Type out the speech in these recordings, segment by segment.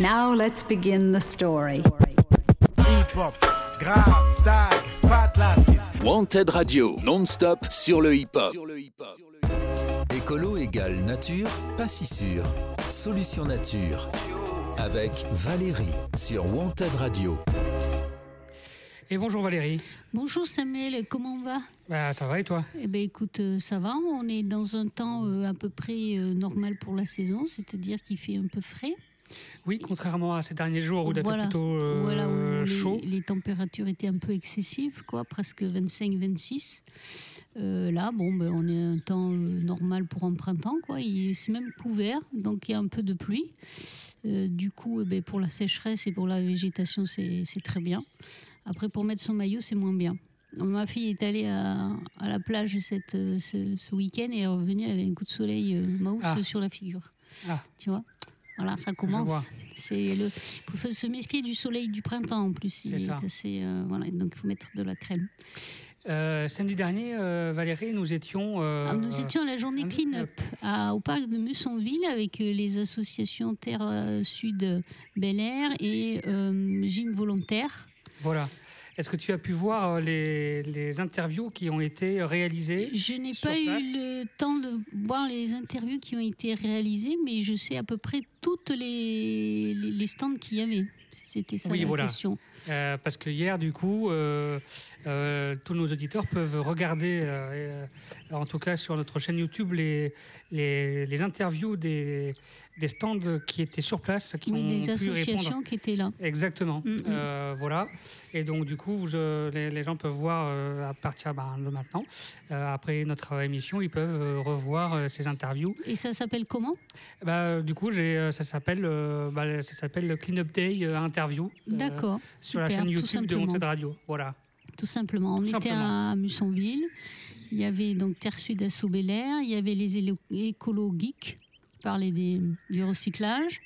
Now let's begin the story. Hip-hop, grave, tag. Wanted Radio, non-stop sur le hip-hop. Écolo égale nature, pas si sûr. Solution nature. Avec Valérie sur Wanted Radio. Et bonjour Valérie. Bonjour Samuel, comment on va? Bah, ça va et toi? Eh ben écoute, euh, ça va. On est dans un temps euh, à peu près euh, normal pour la saison, c'est-à-dire qu'il fait un peu frais. Oui, contrairement à ces derniers jours où il a Voilà. fait plutôt euh, Voilà, où les- chaud. Les, températures étaient un peu excessives, quoi, presque 25-26. Euh, là, bon, ben, on est un temps euh, normal pour un printemps, quoi. Il c'est même couvert, donc il y a un peu de pluie. Euh, du coup, eh ben, pour la sécheresse et pour la végétation, c'est très bien. Après, pour mettre son maillot, c'est moins bien. Ma fille est allée à, à la plage cette, ce, ce week-end et est revenue avec un coup de soleil euh, Ah. sur la figure. Ah. Tu vois? Voilà, ça commence. C'est le. Il faut se méfier du soleil du printemps en plus. Il C'est est ça. assez, euh, voilà, donc il faut mettre de la crème. Euh, samedi dernier, euh, Valérie, nous étions. euh, Ah, nous étions à la journée un- Clean Up à- au parc de Mussonville avec les associations Terre Sud Bel Air et Gym Volontaire. Voilà. Est-ce que tu as pu voir euh, les, les interviews qui ont été réalisées Je n'ai pas eu le temps de voir les interviews qui ont été réalisées, mais je sais à peu près toutes les, les, les stands qu'il y avait. C'était ça Oui, la voilà. question. Euh, Parce que hier, du coup, euh, euh, tous nos auditeurs peuvent regarder, en tout cas sur notre chaîne YouTube, les, les, les interviews des, des stands qui étaient sur place, qui Oui, ont des associations répondre. qui étaient là. Exactement. Mm, mm. Voilà. Et donc, du coup, les, les gens peuvent voir à partir ben, de maintenant, après notre émission, ils peuvent revoir ces interviews. Et ça s'appelle comment? Bah, du coup, ça s'appelle, bah, ça s'appelle le Clean Up Day interview. D'accord, sur la chaîne tout YouTube de simplement. Montée de Radio. Voilà. Tout simplement. On était Simplement. à Mussonville. Il y avait donc Terre Sud à Bel-Air. Il y avait les écolo geeks qui parlaient des- du recyclage.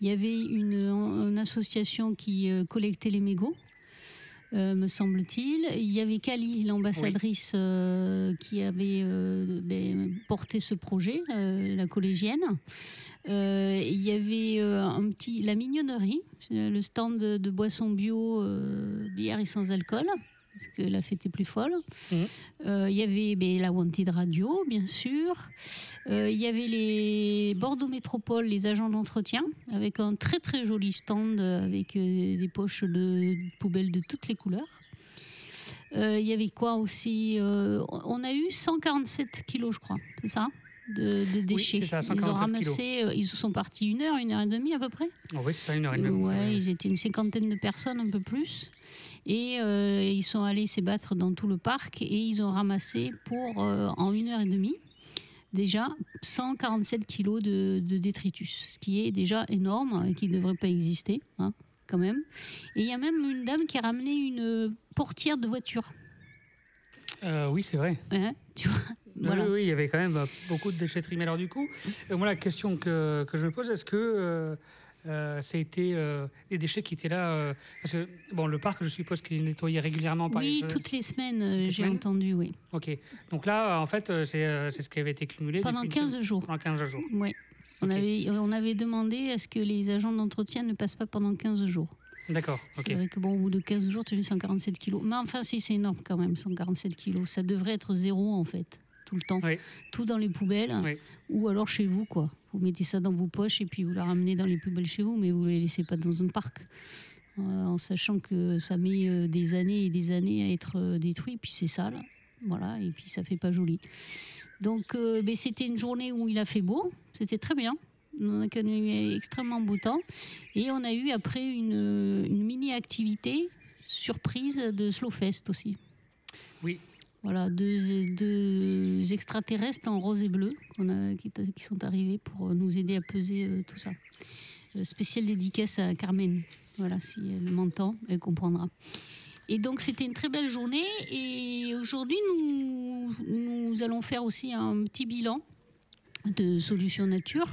Il y avait une, une association qui euh, collectait les mégots, euh, me semble-t-il. Il y avait Kali, l'ambassadrice, euh, qui avait euh, ben, porté ce projet, la collégienne. Il y avait un petit, la mignonnerie, le stand de, de boissons bio, bière et sans alcool, parce que la fête est plus folle. Mhm. Euh, il y avait ben, la Wanted Radio, bien sûr. Euh, il y avait les Bordeaux Métropole, les agents d'entretien, avec un très très joli stand avec euh, des poches de poubelles de toutes les couleurs. Il y avait quoi aussi On a eu 147 kilos, je crois, c'est ça? De, de déchets. ça, ils ont 147 ramassé, euh, ils sont partis une heure, une heure et demie à peu près. Oh oui, c'est ça, une heure et demie. Ouais, ils étaient une cinquantaine de personnes, un peu plus. Et euh, ils sont allés s'ébattre dans tout le parc et ils ont ramassé pour, euh, en une heure et demie, déjà 147 kilos de, de détritus, ce qui est déjà énorme et qui ne devrait pas exister, hein, quand même. Et il y a même une dame qui a ramené une portière de voiture. Euh, oui, c'est vrai. tu vois, voilà. Oui, oui, il y avait quand même euh, beaucoup de déchetterie. Mais alors, du coup, euh, moi, la question que, que je me pose, est-ce que euh, ça a été des déchets qui étaient là Parce que, bon, le parc, je suppose qu'il est nettoyé régulièrement par Oui, les. toutes les semaines, j'ai entendu, oui. Ok. Donc là, en fait, c'est ce qui avait été cumulé. Pendant depuis une 15 semaine- jours. Pendant 15 jours. Oui. On, avait, on avait demandé à ce que les agents d'entretien ne passent pas pendant 15 jours. D'accord. C'est vrai que bon, au bout de 15 jours, tu as 147 kilos. Mais enfin, si, c'est énorme quand même, 147 kilos. Ça devrait être zéro en fait, tout le temps. Oui. Tout dans les poubelles Oui. ou alors chez vous, quoi. Vous mettez ça dans vos poches et puis vous la ramenez dans les poubelles chez vous, mais vous ne les laissez pas dans un parc. Euh, en sachant que ça met euh, des années et des années à être euh, détruit, puis c'est sale. Voilà, et puis ça fait pas joli. Donc, euh, ben, c'était une journée où il a fait beau, c'était très bien. On a connu extrêmement beau temps. Et on a eu après une, une mini-activité surprise de Slowfest aussi. Oui. Voilà, deux, deux extraterrestres en rose et bleu a, qui, qui sont arrivés pour nous aider à peser euh, tout ça. Euh, spéciale dédicace à Carmen. Voilà, si elle m'entend, elle comprendra. Et donc c'était une très belle journée. Et aujourd'hui, nous, nous allons faire aussi un petit bilan de Solutions Nature.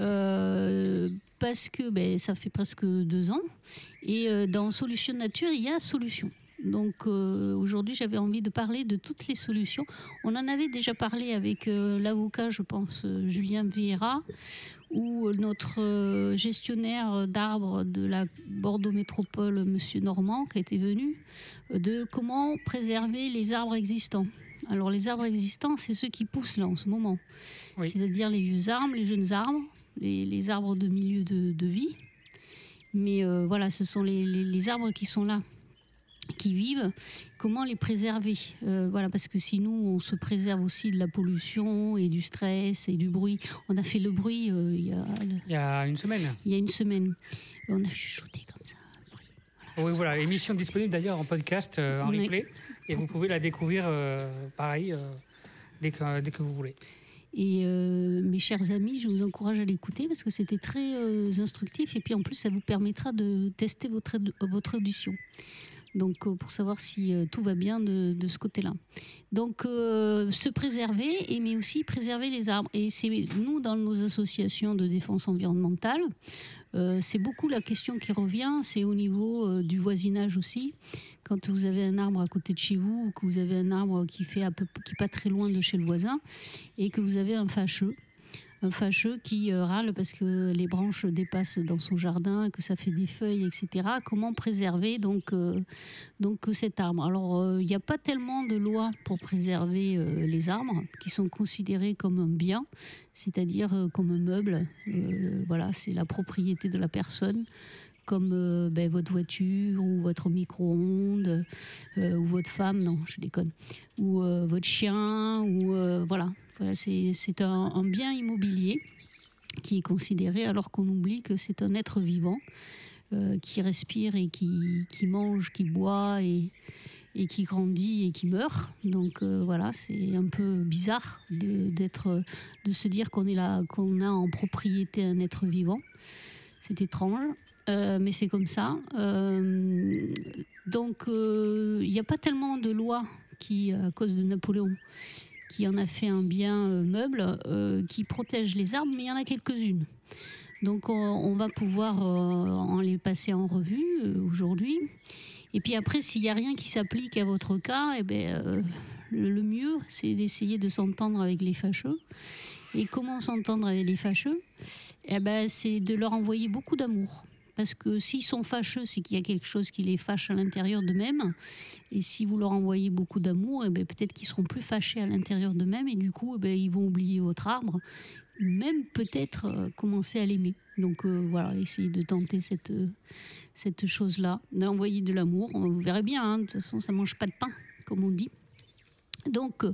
Euh, parce que ben, ça fait presque deux ans. Et euh, dans Solutions Nature, il y a Solutions. Donc euh, aujourd'hui, j'avais envie de parler de toutes les solutions. On en avait déjà parlé avec l'avocat, je pense, Julien Vieira, ou notre gestionnaire d'arbres de la Bordeaux Métropole, Monsieur Normand, qui était venu, de comment préserver les arbres existants. Alors les arbres existants, c'est ceux qui poussent là en ce moment, Oui. c'est-à-dire les vieux arbres, les jeunes arbres, les, les arbres de milieu de, de vie. Mais euh, voilà, ce sont les, les- les arbres qui sont là, qui vivent. Comment les préserver? Euh, Voilà, parce que si nous, on se préserve aussi de la pollution et du stress et du bruit. On a fait le bruit euh, il, y a, Il y a une semaine. il y a une semaine. On a chuchoté comme ça. Oui, voilà, émission disponible d'ailleurs en podcast, euh, en Oui. replay. Et vous pouvez la découvrir, euh, pareil, euh, dès, que, dès que vous voulez. Et mes chers amis, je vous encourage à l'écouter parce que c'était très instructif et puis en plus ça vous permettra de tester votre, votre audition. Donc euh, pour savoir si euh, tout va bien de, de ce côté-là. Donc euh, se préserver mais aussi préserver les arbres. Et c'est nous dans nos associations de défense environnementale, c'est beaucoup la question qui revient, c'est au niveau du voisinage aussi. Quand vous avez un arbre à côté de chez vous ou que vous avez un arbre qui fait qui pas très loin de chez le voisin, et que vous avez un fâcheux. Un fâcheux qui euh, râle parce que les branches dépassent dans son jardin, que ça fait des feuilles, etc. Comment préserver donc, euh, donc euh, cet arbre? Alors, il n'y a pas tellement de lois pour préserver les arbres qui sont considérés comme un bien, c'est-à-dire comme un meuble. Voilà, c'est la propriété de la personne comme euh, ben, votre voiture ou votre micro-ondes euh, ou votre femme, non, je déconne, ou euh, votre chien, ou voilà, voilà c'est un, bien immobilier qui est considéré alors qu'on oublie que c'est un être vivant qui respire et qui, qui mange, qui boit et, et qui grandit et qui meurt. Donc voilà, c'est un peu bizarre de, de se dire qu'on a en propriété un être vivant. C'est étrange. Euh, mais c'est comme ça. Euh, donc, euh, il n'y a pas tellement de lois qui, à cause de Napoléon, qui en a fait un bien euh, meuble, euh, qui protège les arbres, mais il y en a quelques-unes. Donc, on, va pouvoir euh, en les passer en revue euh, aujourd'hui. Et puis après, s'il n'y a rien qui s'applique à votre cas, eh ben, euh, le mieux, c'est d'essayer de s'entendre avec les fâcheux. Et comment s'entendre avec les fâcheux? Eh ben, C'est de leur envoyer beaucoup d'amour. Parce que s'ils sont fâcheux, c'est qu'il y a quelque chose qui les fâche à l'intérieur d'eux-mêmes. Et si vous leur envoyez beaucoup d'amour, eh ben, peut-être qu'ils seront plus fâchés à l'intérieur d'eux-mêmes. Et du coup, eh ben, ils vont oublier votre arbre. Même peut-être euh, commencer à l'aimer. Donc euh, voilà, essayez de tenter cette, euh, cette chose-là. D'envoyer de l'amour. Vous verrez bien, hein, de toute façon, ça ne mange pas de pain, comme on dit. Donc,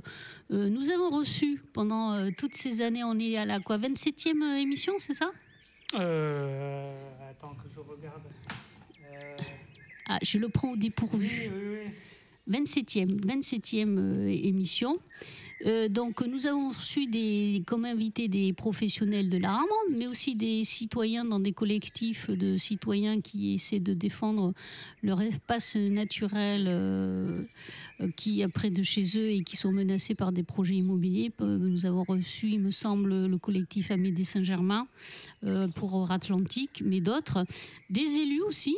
nous avons reçu pendant toutes ces années, on est à la quoi, 27e émission, c'est ça? Attends que je regarde. Euh, Ah, je le prends au dépourvu. oui, oui, oui. 27e, 27e euh, émission. Euh, donc nous avons reçu des, comme invités des professionnels de l'arbre, mais aussi des citoyens dans des collectifs de citoyens qui essaient de défendre leur espace naturel euh, euh, qui est près de chez eux et qui sont menacés par des projets immobiliers. Nous avons reçu, il me semble, le collectif Amédée Saint-Germain pour Atlantique, mais d'autres. Des élus aussi,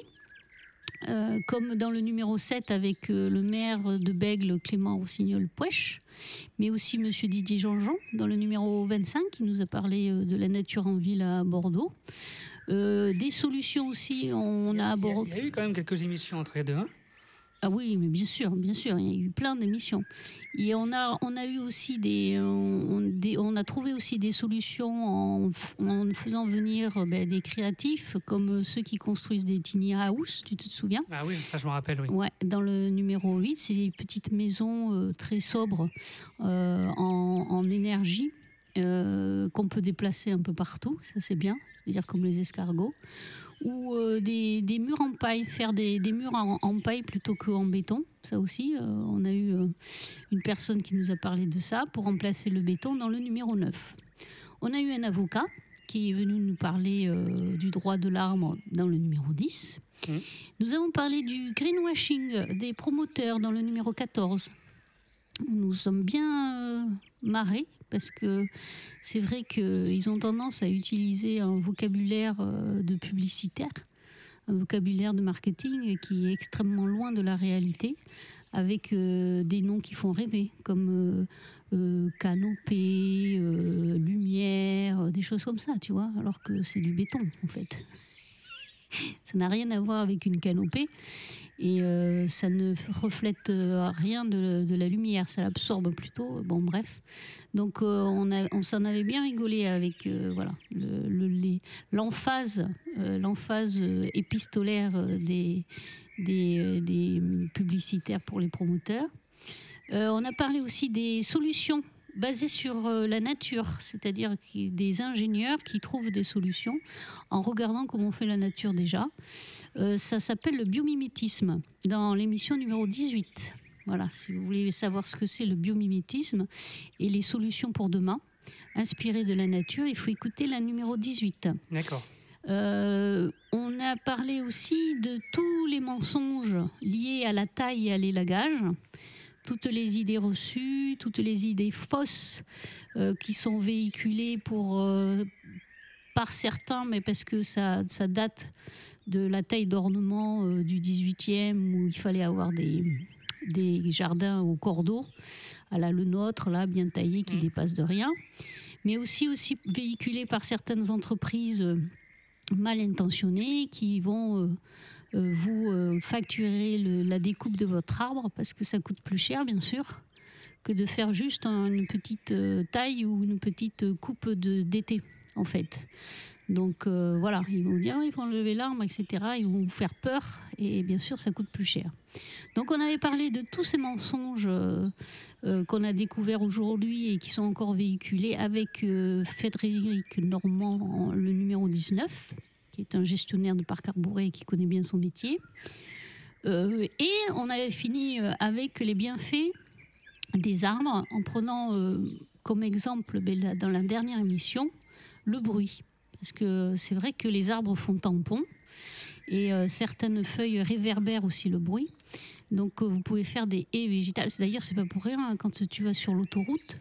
euh, comme dans le numéro 7 avec euh, le maire de Bègle, Clément Rossignol-Pouèche, mais aussi Monsieur Didier Jean-Jean dans le numéro 25 qui nous a parlé euh, de la nature en ville à Bordeaux. Des solutions aussi, on a- abordé. Il y a eu quand même quelques émissions entre les deux. hein. Ah oui, mais bien sûr, bien sûr, il y a eu plein d'émissions. Et on a, on a eu aussi des on, des- on a trouvé aussi des solutions en, faisant venir ben, des créatifs comme ceux qui construisent des tiny house, tu te souviens? Ah oui, ça je me rappelle, oui. Ouais, dans le numéro 8, c'est des petites maisons euh, très sobres euh, en, en énergie euh, qu'on peut déplacer un peu partout, ça c'est bien, c'est-à-dire comme les escargots. Ou euh, des, des murs en paille, faire des, des murs en, en paille plutôt qu'en béton. Ça aussi, euh, on a eu euh, une personne qui nous a parlé de ça pour remplacer le béton dans le numéro 9. On a eu un avocat qui est venu nous parler euh, du droit de l'arbre dans le numéro 10. Nous avons parlé du greenwashing des promoteurs dans le numéro 14. Nous sommes bien marrés parce que c'est vrai qu'ils ont tendance à utiliser un vocabulaire euh, de publicitaire un vocabulaire de marketing qui est extrêmement loin de la réalité, avec euh, des noms qui font rêver, comme euh, canopée, lumière, des choses comme ça, tu vois, alors que c'est du béton en fait. Ça n'a rien à voir avec une canopée et euh, ça ne reflète euh, rien de, la lumière, ça l'absorbe plutôt. Bon, bref. Donc euh, on, s'en avait bien rigolé avec voilà l'emphase, l'emphase épistolaire des, publicitaires pour les promoteurs. On a parlé aussi des solutions basées sur euh, la nature, c'est-à-dire des ingénieurs qui trouvent des solutions en regardant comment fait la nature déjà. Euh, ça s'appelle le biomimétisme dans l'émission numéro 18. Voilà, si vous voulez savoir ce que c'est le biomimétisme et les solutions pour demain, inspirées de la nature, il faut écouter la numéro 18. D'accord. Euh, on a parlé aussi de tous les mensonges liés à la taille et à l'élagage, toutes les idées reçues, toutes les idées fausses euh, qui sont véhiculées pour, euh, par certains, mais parce que ça, ça date de la taille d'ornement euh, du 18e où il fallait avoir des, des jardins au cordeau, à la le nôtre, là, bien taillé, qui Mhm. dépasse de rien, mais aussi, aussi véhiculé par certaines entreprises. mal intentionnées qui vont vous euh, facturer le- la découpe de votre arbre parce que ça coûte plus cher, bien sûr, que de faire juste un- une petite euh, taille ou une petite coupe d'été, en fait. Donc euh, voilà, ils vont vous dire, ils vont lever l'arbre, etc. Ils vont vous faire peur et bien sûr, ça coûte plus cher. Donc on avait parlé de tous ces mensonges euh, euh, qu'on a découverts aujourd'hui et qui sont encore véhiculés avec euh, Frédéric Normand, le numéro 19, qui est un gestionnaire de parc arboré et qui connaît bien son métier. Euh, et on avait fini euh, avec les bienfaits des arbres en prenant euh, comme exemple ben, dans la dernière émission le bruit. Parce que c'est vrai que les arbres font tampon et certaines feuilles réverbèrent aussi le bruit. Donc vous pouvez faire des haies végétales. C'est- D'ailleurs, c'est pas pour rien hein, quand tu vas sur l'autoroute.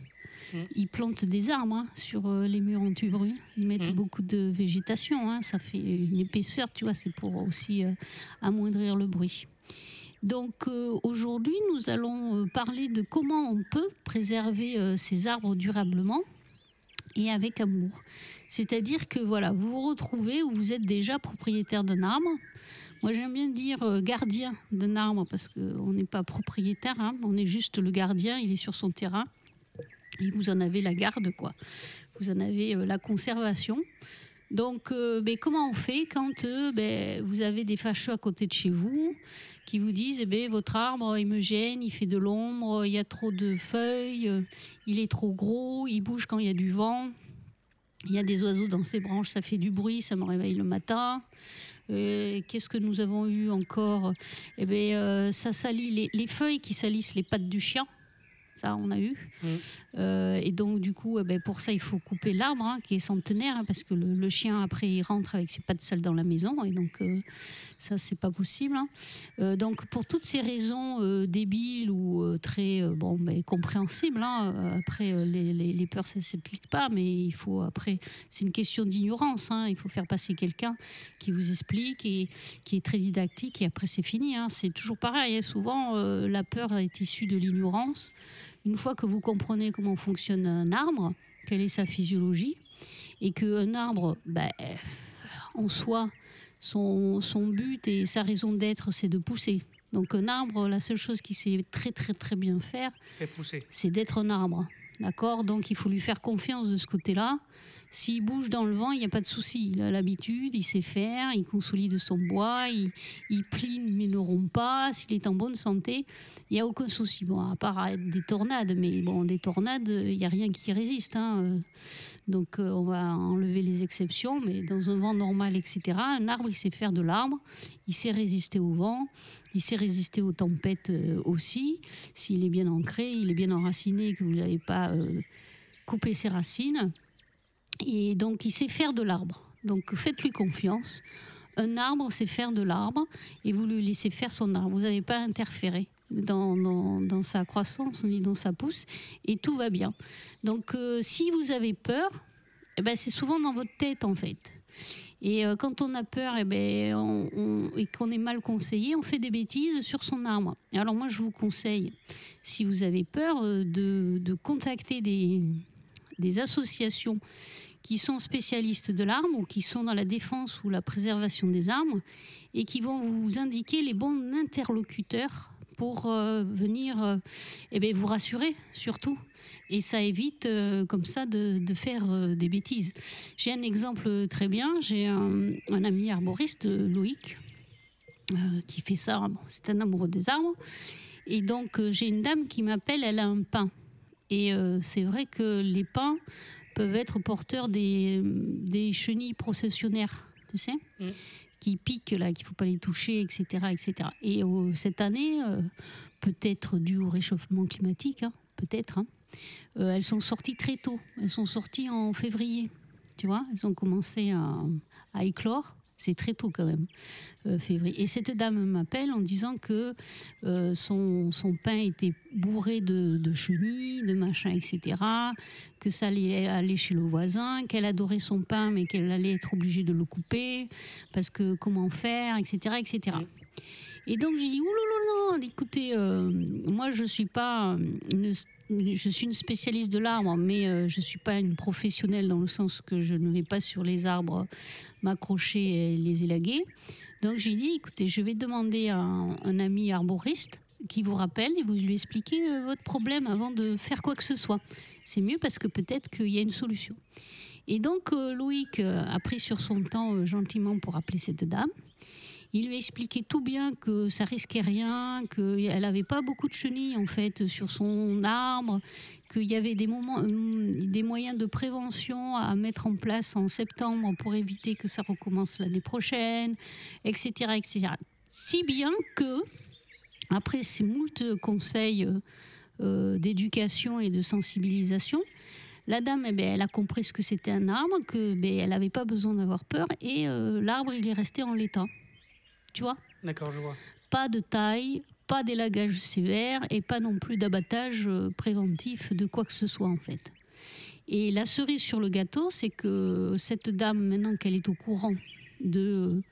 Mm. Ils plantent des arbres hein, sur euh, les murs anti-bruit. Ils mettent Mm. beaucoup de végétation. hein. Ça fait une épaisseur, tu vois. C'est pour aussi euh, amoindrir le bruit. Donc euh, aujourd'hui, nous allons parler de comment on peut préserver euh, ces arbres durablement et avec amour. C'est-à-dire que voilà, vous vous retrouvez ou vous êtes déjà propriétaire d'un arbre. Moi, j'aime bien dire euh, gardien d'un arbre parce qu'on n'est pas propriétaire, hein, on est juste le gardien, il est sur son terrain vous en avez la garde, quoi. Vous en avez euh, la conservation. Donc, euh, ben, comment on fait quand euh, ben, vous avez des fâcheux à côté de chez vous qui vous disent eh ben, votre arbre, il me gêne, il fait de l'ombre, il y a trop de feuilles, il est trop gros, il bouge quand il y a du vent, il y a des oiseaux dans ses branches, ça fait du bruit, ça me réveille le matin. Qu'est-ce que nous avons eu encore? Eh ça salit les feuilles qui salissent les pattes du chien. Ça, on a eu. Mm. Euh, et donc, du coup, eh ben, pour ça, il faut couper l'arbre, hein, qui est centenaire, hein, parce que le, le chien, après, il rentre avec ses pattes sales dans la maison. Et donc, euh, ça, c'est pas possible. hein. Euh, donc, pour toutes ces raisons euh, débiles ou très bon, ben, compréhensibles, hein, après, les, les- les peurs, ça ne s'applique pas, mais il faut, après, c'est une question d'ignorance. Il faut faire passer quelqu'un qui vous explique et qui est très didactique, et après, c'est fini. C'est toujours pareil. Souvent, la peur est issue de l'ignorance. Une fois que vous comprenez comment fonctionne un arbre, quelle est sa physiologie, et qu'un arbre, ben, en soi, son, son but et sa raison d'être, c'est de pousser. Donc un arbre, la seule chose qu'il sait très très très bien faire, C'est d'être un arbre. D'accord Donc il faut lui faire confiance de ce côté-là. S'il bouge dans le vent, il n'y a pas de souci. Il a l'habitude, il sait faire, il consolide son bois, il, il plie mais ne rompt pas. S'il est en bonne santé, il n'y a aucun souci. Bon, à part des tornades, mais bon, des tornades, il n'y a rien qui résiste. hein. Donc euh, on va enlever les exceptions, mais dans un vent normal, etc., un arbre, il sait faire de l'arbre, il sait résister au vent, il sait résister aux tempêtes euh, aussi. S'il est bien ancré, il est bien enraciné, que vous n'avez pas euh, coupé ses racines. Et donc, il sait faire de l'arbre. Donc, faites-lui confiance. Un arbre, c'est faire de l'arbre et vous lui laissez faire son arbre. Vous n'avez pas interféré dans, sa croissance ni dans sa pousse et tout va bien. Donc, euh, si vous avez peur, eh ben, c'est souvent dans votre tête en fait. Et euh, quand on a peur eh ben, et qu'on est mal conseillé, on fait des bêtises sur son arbre. Alors moi, je vous conseille, si vous avez peur, euh, de, contacter des associations qui sont spécialistes de l'arbre ou qui sont dans la défense ou la préservation des arbres et qui vont vous indiquer les bons interlocuteurs pour euh, venir euh, eh ben, vous rassurer surtout. Et ça évite euh, comme ça de, faire des bêtises. J'ai un exemple très bien. J'ai un, ami arboriste, Loïc, qui fait ça. Bon, c'est un amoureux des arbres. Et donc, j'ai une dame qui m'appelle, elle a un pin. Et c'est vrai que les pins peuvent être porteurs des, des chenilles processionnaires, tu sais, Mm. Qui piquent, là, qu'il ne faut pas les toucher, etc. etc. Et euh, cette année, euh, peut-être dû au réchauffement climatique, hein, peut-être, hein, euh, elles sont sorties très tôt. Elles sont sorties en février, tu vois, elles ont commencé à éclore. C'est très tôt quand même, euh, février. Et cette dame m'appelle en disant que euh, son, son pain était bourré de, de chenilles, de machin, etc. Que ça allait aller chez le voisin, qu'elle adorait son pain, mais qu'elle allait être obligée de le couper, parce que comment faire, etc. etc. Et donc j'ai dit, ouloulou, écoutez, euh, moi je suis pas, une, je suis une spécialiste de l'arbre, mais euh, je suis pas une professionnelle dans le sens que je ne vais pas sur les arbres m'accrocher et les élaguer. Donc j'ai dit, écoutez, je vais demander à un, ami arboriste qui vous rappelle et vous lui expliquez euh, votre problème avant de faire quoi que ce soit. C'est mieux parce que peut-être qu'il y a une solution. Et donc euh, Loïc euh, a pris sur son temps euh, gentiment pour appeler cette dame. Il lui a expliqué tout bien que ça risquait rien, qu'elle n'avait pas beaucoup de chenilles en fait sur son arbre, qu'il y avait hum, des moyens de prévention à mettre en place en septembre pour éviter que ça recommence l'année prochaine, etc., etc. Si bien que, après ces moult conseils euh, d'éducation et de sensibilisation, la dame, eh ben, elle a compris ce que c'était un arbre, que ben, n'avait pas besoin d'avoir peur, et euh, l'arbre, est resté en l'état. Tu vois D'accord, je vois. Pas de taille, pas d'élagage sévère et pas non plus d'abattage euh, préventif de quoi que ce soit en fait. Et la cerise sur le gâteau, c'est que cette dame, maintenant qu'elle est au courant de,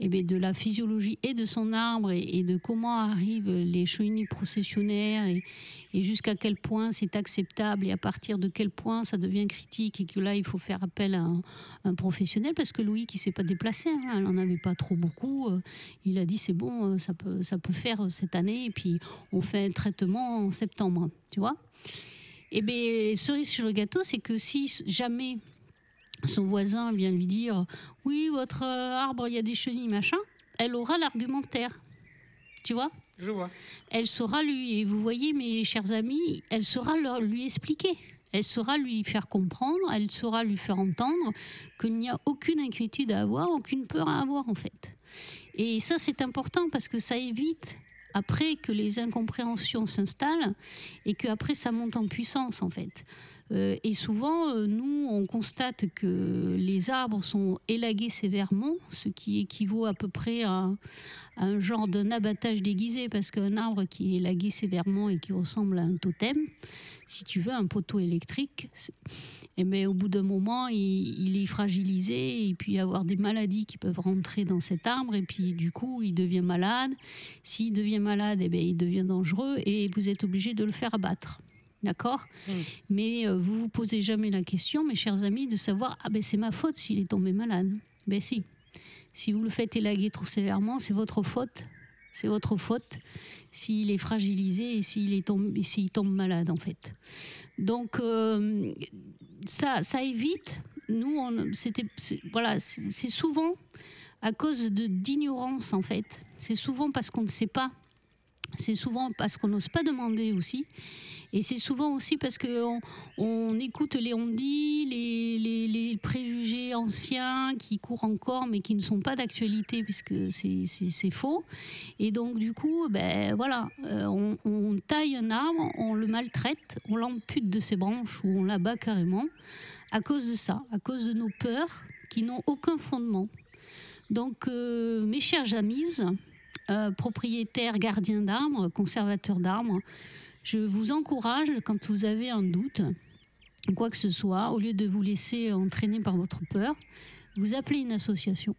eh ben, de la physiologie et de son arbre et, de comment arrivent les chenilles processionnaires et, jusqu'à quel point c'est acceptable et à partir de quel point ça devient critique et que là il faut faire appel à un, professionnel. Parce que Louis qui s'est pas déplacé, hein, elle n'en avait pas trop beaucoup, euh, il a dit c'est bon, euh, ça peut, ça peut faire euh, cette année. Et puis on fait un traitement en septembre, tu vois. Et bien, cerise sur le gâteau, c'est que si jamais son voisin vient lui dire oui, votre euh, arbre, il y a des chenilles, machin, elle aura l'argumentaire. Tu vois? Je vois. Elle saura lui, et vous voyez, mes chers amis, elle saura leur- lui expliquer. Elle saura lui faire comprendre, elle saura lui faire entendre qu'il n'y a aucune inquiétude à avoir, aucune peur à avoir en fait. Et ça c'est important parce que ça évite après que les incompréhensions s'installent et que après ça monte en puissance en fait. Euh, et souvent, euh, nous, on constate que les arbres sont élagués sévèrement, ce qui équivaut à peu près à, un genre d'un abattage déguisé, parce qu'un arbre qui est élagué sévèrement et qui ressemble à un totem, si tu veux, un poteau électrique, c'est- eh ben, au bout d'un moment, il, est fragilisé et puis avoir des maladies qui peuvent rentrer dans cet arbre et puis du coup, il devient malade. S'il devient malade, eh ben, il devient dangereux et vous êtes obligé de le faire abattre. D'accord Mais euh, vous vous posez jamais la question, mes chers amis, de savoir ah ben c'est ma faute s'il est tombé malade. Ben si. Si vous le faites élaguer trop sévèrement, c'est votre faute. C'est votre faute s'il est fragilisé et s'il est tombé, et s'il tombe malade en fait. Donc euh, ça, ça évite. Nous, c'était, voilà, c'est souvent à cause de d'ignorance en fait. C'est souvent parce qu'on ne sait pas. C'est souvent parce qu'on n'ose pas demander aussi. Et c'est souvent aussi parce qu'on on écoute les on-dit, les, préjugés anciens qui courent encore mais qui ne sont pas d'actualité puisque c'est- faux. Et donc du coup, ben, voilà, euh, on, taille un arbre, on le maltraite, on l'ampute de ses branches ou on l'abat carrément à cause de ça, à cause de nos peurs qui n'ont aucun fondement. Donc euh, mes chers amis, euh, propriétaires, gardiens d'arbres, conservateurs d'arbres, je vous encourage, quand vous avez un doute, quoi que ce soit, au lieu de vous laisser entraîner par votre peur, vous appelez une association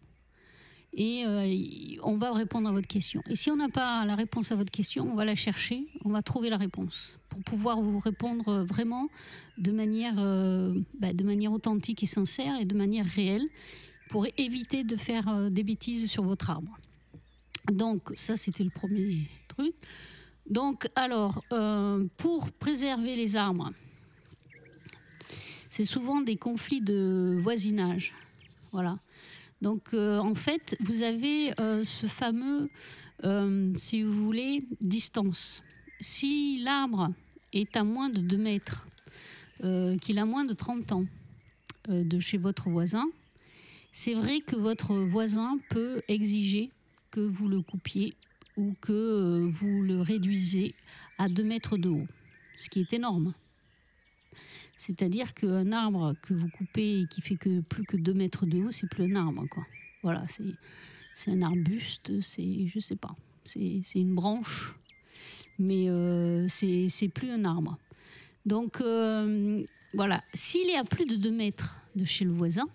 et euh, on va répondre à votre question. Et si on n'a pas la réponse à votre question, on va la chercher, on va trouver la réponse pour pouvoir vous répondre vraiment de manière, euh, bah, de manière authentique et sincère et de manière réelle pour éviter de faire des bêtises sur votre arbre. Donc ça, c'était le premier truc. Donc alors, pour préserver les arbres, c'est souvent des conflits de voisinage. Voilà. Donc euh, en fait, vous avez euh, ce fameux, euh, si vous voulez, distance. Si l'arbre est à moins de 2 mètres, qu'il a moins de 30 ans de chez votre voisin, c'est vrai que votre voisin peut exiger que vous le coupiez ou que vous le réduisez à 2 mètres de haut, ce qui est énorme. C'est-à-dire qu'un arbre que vous coupez et qui fait que plus que 2 mètres de haut, c'est plus un arbre. Voilà, c'est un arbuste, c'est, je sais pas, c'est une branche, mais euh, c'est plus un arbre. Donc euh, voilà, s'il est à plus de 2 mètres de chez le voisin,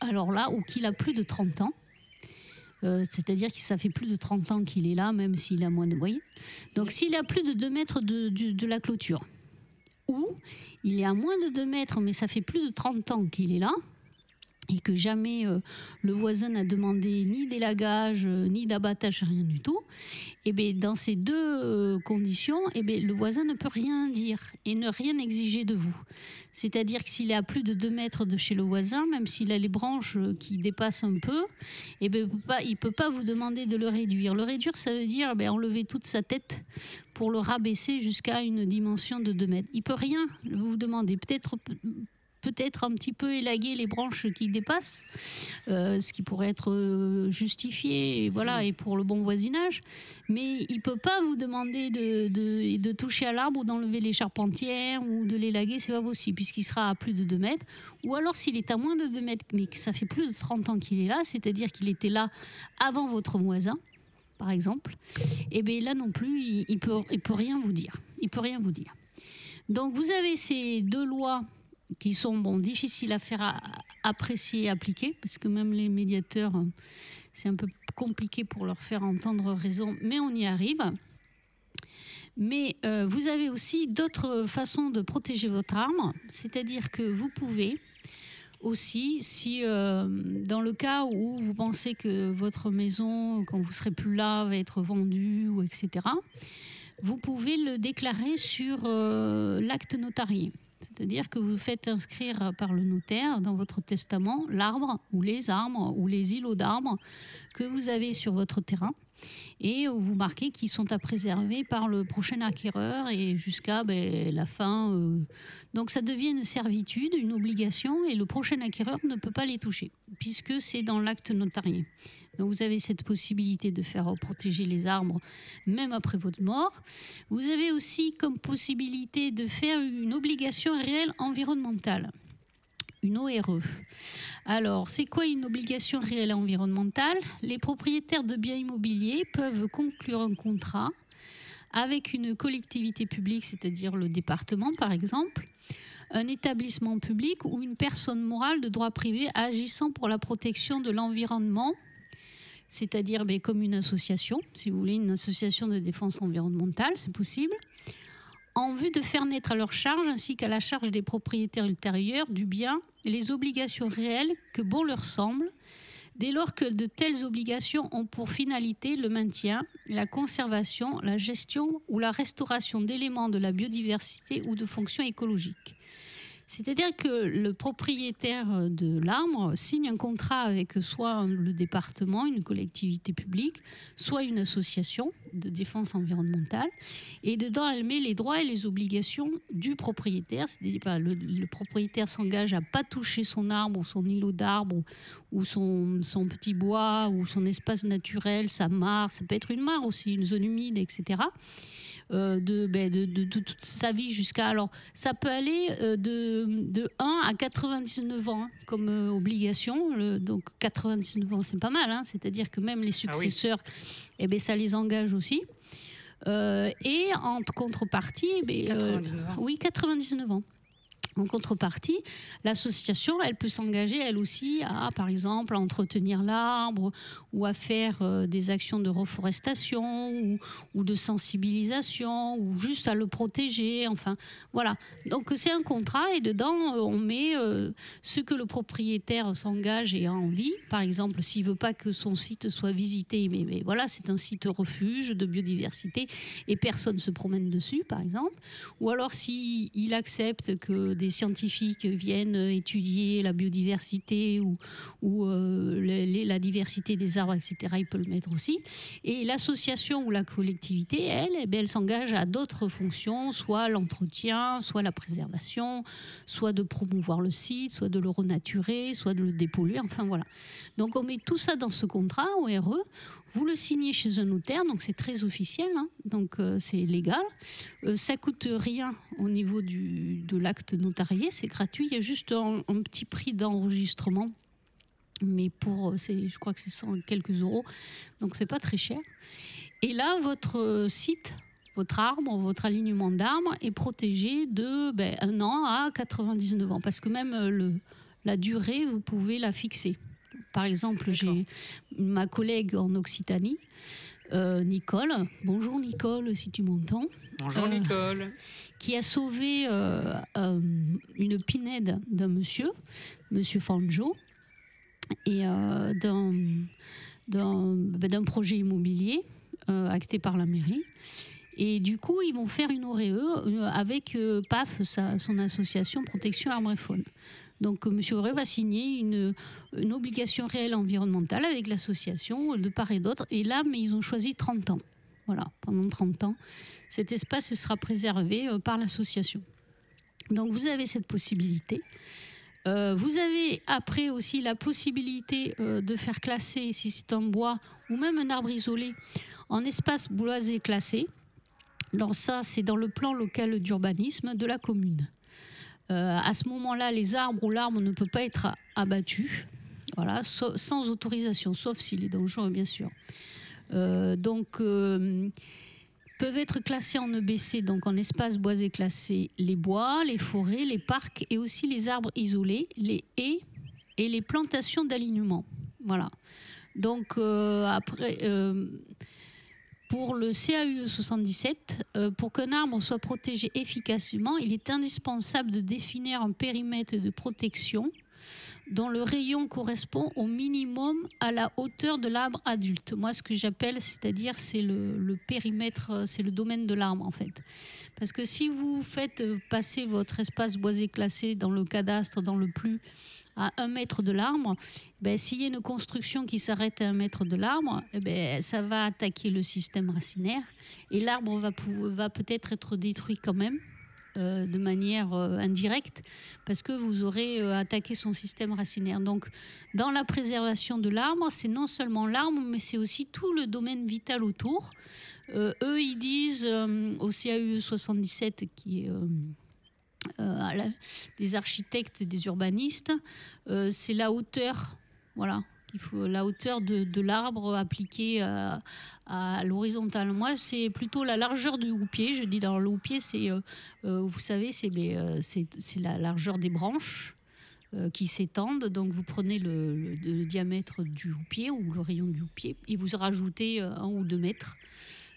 alors là, ou qu'il a plus de 30 ans, euh, c'est-à-dire que ça fait plus de 30 ans qu'il est là, même s'il a moins de moyens. Donc s'il est à plus de 2 mètres de, de la clôture, ou il est à moins de 2 mètres, mais ça fait plus de 30 ans qu'il est là, et que jamais euh, le voisin n'a demandé ni d'élagage, euh, ni d'abattage, rien du tout, et eh bien dans ces deux euh, conditions, et eh bien le voisin ne peut rien dire et ne rien exiger de vous. C'est-à-dire que s'il est à plus de 2 mètres de chez le voisin, même s'il a les branches qui dépassent un peu, et eh bien il ne peut pas vous demander de le réduire. Le réduire, ça veut dire ben, enlever toute sa tête pour le rabaisser jusqu'à une dimension de 2 mètres. Il peut rien vous demander. Peut-être peut-être un petit peu élaguer les branches qui dépassent, euh, ce qui pourrait être euh, justifié, et voilà, et pour le bon voisinage. Mais il peut pas vous demander de, de, toucher à l'arbre ou d'enlever les charpentières ou de l'élaguer, c'est pas possible, puisqu'il sera à plus de 2 mètres. Ou alors s'il est à moins de 2 mètres, mais que ça fait plus de 30 ans qu'il est là, c'est-à-dire qu'il était là avant votre voisin, par exemple, et eh bien là non plus, il, il peut, il peut rien vous dire. Il peut rien vous dire. Donc vous avez ces deux lois qui sont difficiles à faire apprécier et appliquer, parce que même les médiateurs, c'est un peu compliqué pour leur faire entendre raison, mais on y arrive. Mais euh, vous avez aussi d'autres façons de protéger votre arme, c'est-à-dire que vous pouvez aussi, si euh, dans le cas où vous pensez que votre maison, quand vous serez plus là, va être vendue, ou etc., vous pouvez le déclarer sur euh, l'acte notarié. C'est-à-dire que vous faites inscrire par le notaire dans votre testament l'arbre ou les arbres ou les îlots d'arbres que vous avez sur votre terrain et vous marquez qu'ils sont à préserver par le prochain acquéreur et jusqu'à ben, la fin. Euh. Donc ça devient une servitude, une obligation et le prochain acquéreur ne peut pas les toucher puisque c'est dans l'acte notarié. Donc vous avez cette possibilité de faire protéger les arbres même après votre mort. Vous avez aussi comme possibilité de faire une obligation réelle environnementale une ORE. Alors, c'est quoi une obligation réelle environnementale? Les propriétaires de biens immobiliers peuvent conclure un contrat avec une collectivité publique, c'est-à-dire le département par exemple, un établissement public ou une personne morale de droit privé agissant pour la protection de l'environnement c'est-à-dire ben, comme une association, si vous voulez, une association de défense environnementale, c'est possible, en vue de faire naître à leur charge ainsi qu'à la charge des propriétaires ultérieurs du bien les obligations réelles que bon leur semble, dès lors que de telles obligations ont pour finalité le maintien, la conservation, la gestion ou la restauration d'éléments de la biodiversité ou de fonctions écologiques. C'est-à-dire que le propriétaire de l'arbre signe un contrat avec soit le département, une collectivité publique, soit une association de défense environnementale. Et dedans, elle met les droits et les obligations du propriétaire. C'est-à-dire que bah, le, propriétaire s'engage à pas toucher son arbre ou son îlot d'arbre ou, son, son, petit bois ou son espace naturel, sa mare. Ça peut être une mare aussi, une zone humide, etc. Euh, ben, de, de, toute sa vie jusqu'à. Alors, ça peut aller euh, de, de 1 à 99 ans hein, comme euh, obligation. donc, 99 ans, c'est pas mal. Hein. C'est-à-dire que même les ah successeurs, eh ben, ça les engage aussi. et en contrepartie, eh ben, 99 ans. oui, 99 ans. En contrepartie, l'association, elle peut s'engager, elle aussi, à, par exemple, à entretenir l'arbre ou à faire euh, des actions de reforestation ou, de sensibilisation ou juste à le protéger. Enfin, voilà. Donc, c'est un contrat et dedans, euh, on met euh, ce que le propriétaire s'engage et a envie. Par exemple, s'il veut pas que son site soit visité, mais, voilà, c'est un site refuge de biodiversité et personne se promène dessus, par exemple. Ou alors, s'il il accepte que des scientifiques viennent étudier la biodiversité ou, euh, la diversité des arbres, etc., il peut le mettre aussi. Et l'association ou la collectivité, elle, eh elle s'engage à d'autres fonctions, soit l'entretien, soit la préservation, soit de promouvoir le site, soit de le renaturer, soit de le dépolluer, enfin voilà. Donc on met tout ça dans ce contrat au RE, vous le signez chez un notaire, donc c'est très officiel, hein, donc euh, c'est légal. Euh, ça coûte rien au niveau du, de l'acte notarié, c'est gratuit, il y a juste un, un petit prix d'enregistrement. Mais pour, euh, je crois que c'est 100 et quelques euros, donc c'est pas très cher. Et là, votre euh, site, votre arbre, votre alignement d'arbres est protégé de ben, un an à 99 ans, parce que même euh, le, la durée, vous pouvez la fixer. Par exemple, j'ai ma collègue en Occitanie, euh, Nicole. Bonjour Nicole, si tu m'entends Bonjour Euh, Nicole. qui a sauvé euh, euh, une pinède d'un monsieur, monsieur Fanjo, et d'un, d'un, ben, d'un projet immobilier euh, acté par la mairie. Et du coup, ils vont faire une ORE euh, avec euh, PAF, sa- son association Protection Arbre et Faune. Donc, euh, Monsieur Auré va signer une, une obligation réelle environnementale avec l'association de part et d'autre. Et là, mais ils ont choisi 30 ans. Voilà, pendant 30 ans, cet espace sera préservé euh, par l'association. Donc, vous avez cette possibilité. Euh, vous avez après aussi la possibilité euh, de faire classer, si c'est un bois ou même un arbre isolé, en espace boisé classé. Alors ça, c'est dans le plan local d'urbanisme de la commune. À ce moment-là, les arbres ou l'arbre ne peut pas être abattu, voilà, sa- sans autorisation, sauf s'il est dangereux, bien sûr. Donc, peuvent être classés en EBC, donc en espace boisé classé, les bois, les forêts, les parcs et aussi les arbres isolés, les haies et les plantations d'alignement. Voilà. Donc, euh, après. euh, pour le CAUE 77, euh, pour qu'un arbre soit protégé efficacement, il est indispensable de définir un périmètre de protection dont le rayon correspond au minimum à la hauteur de l'arbre adulte. Moi, ce que j'appelle, c'est-à-dire, c'est le, périmètre, euh, c'est le domaine de l'arbre, en fait. Parce que si vous faites euh, passer votre espace boisé classé dans le cadastre, dans le plus, à un mètre de l'arbre, ben, s'il y a une construction qui s'arrête à un mètre de l'arbre, eh ben, ça va attaquer le système racinaire et l'arbre va peut-être être détruit quand même. Euh, de manière euh, indirecte parce que vous aurez euh, attaqué son système racinaire. Donc, dans la préservation de l'arbre, c'est non seulement l'arbre, mais c'est aussi tout le domaine vital autour. Eux, ils disent au CAUE 77, qui est des architectes, des urbanistes, c'est la hauteur, voilà. Il faut la hauteur de, l'arbre appliquée à, à l'horizontale. Moi, c'est plutôt la largeur du houppier. Je dis dans le houppier, c'est, euh, euh, vous savez, c'est, euh, c'est, la largeur des branches euh, qui s'étendent. Donc, vous prenez le, le- diamètre du houppier ou le rayon du houppier et vous rajoutez euh, un ou deux mètres.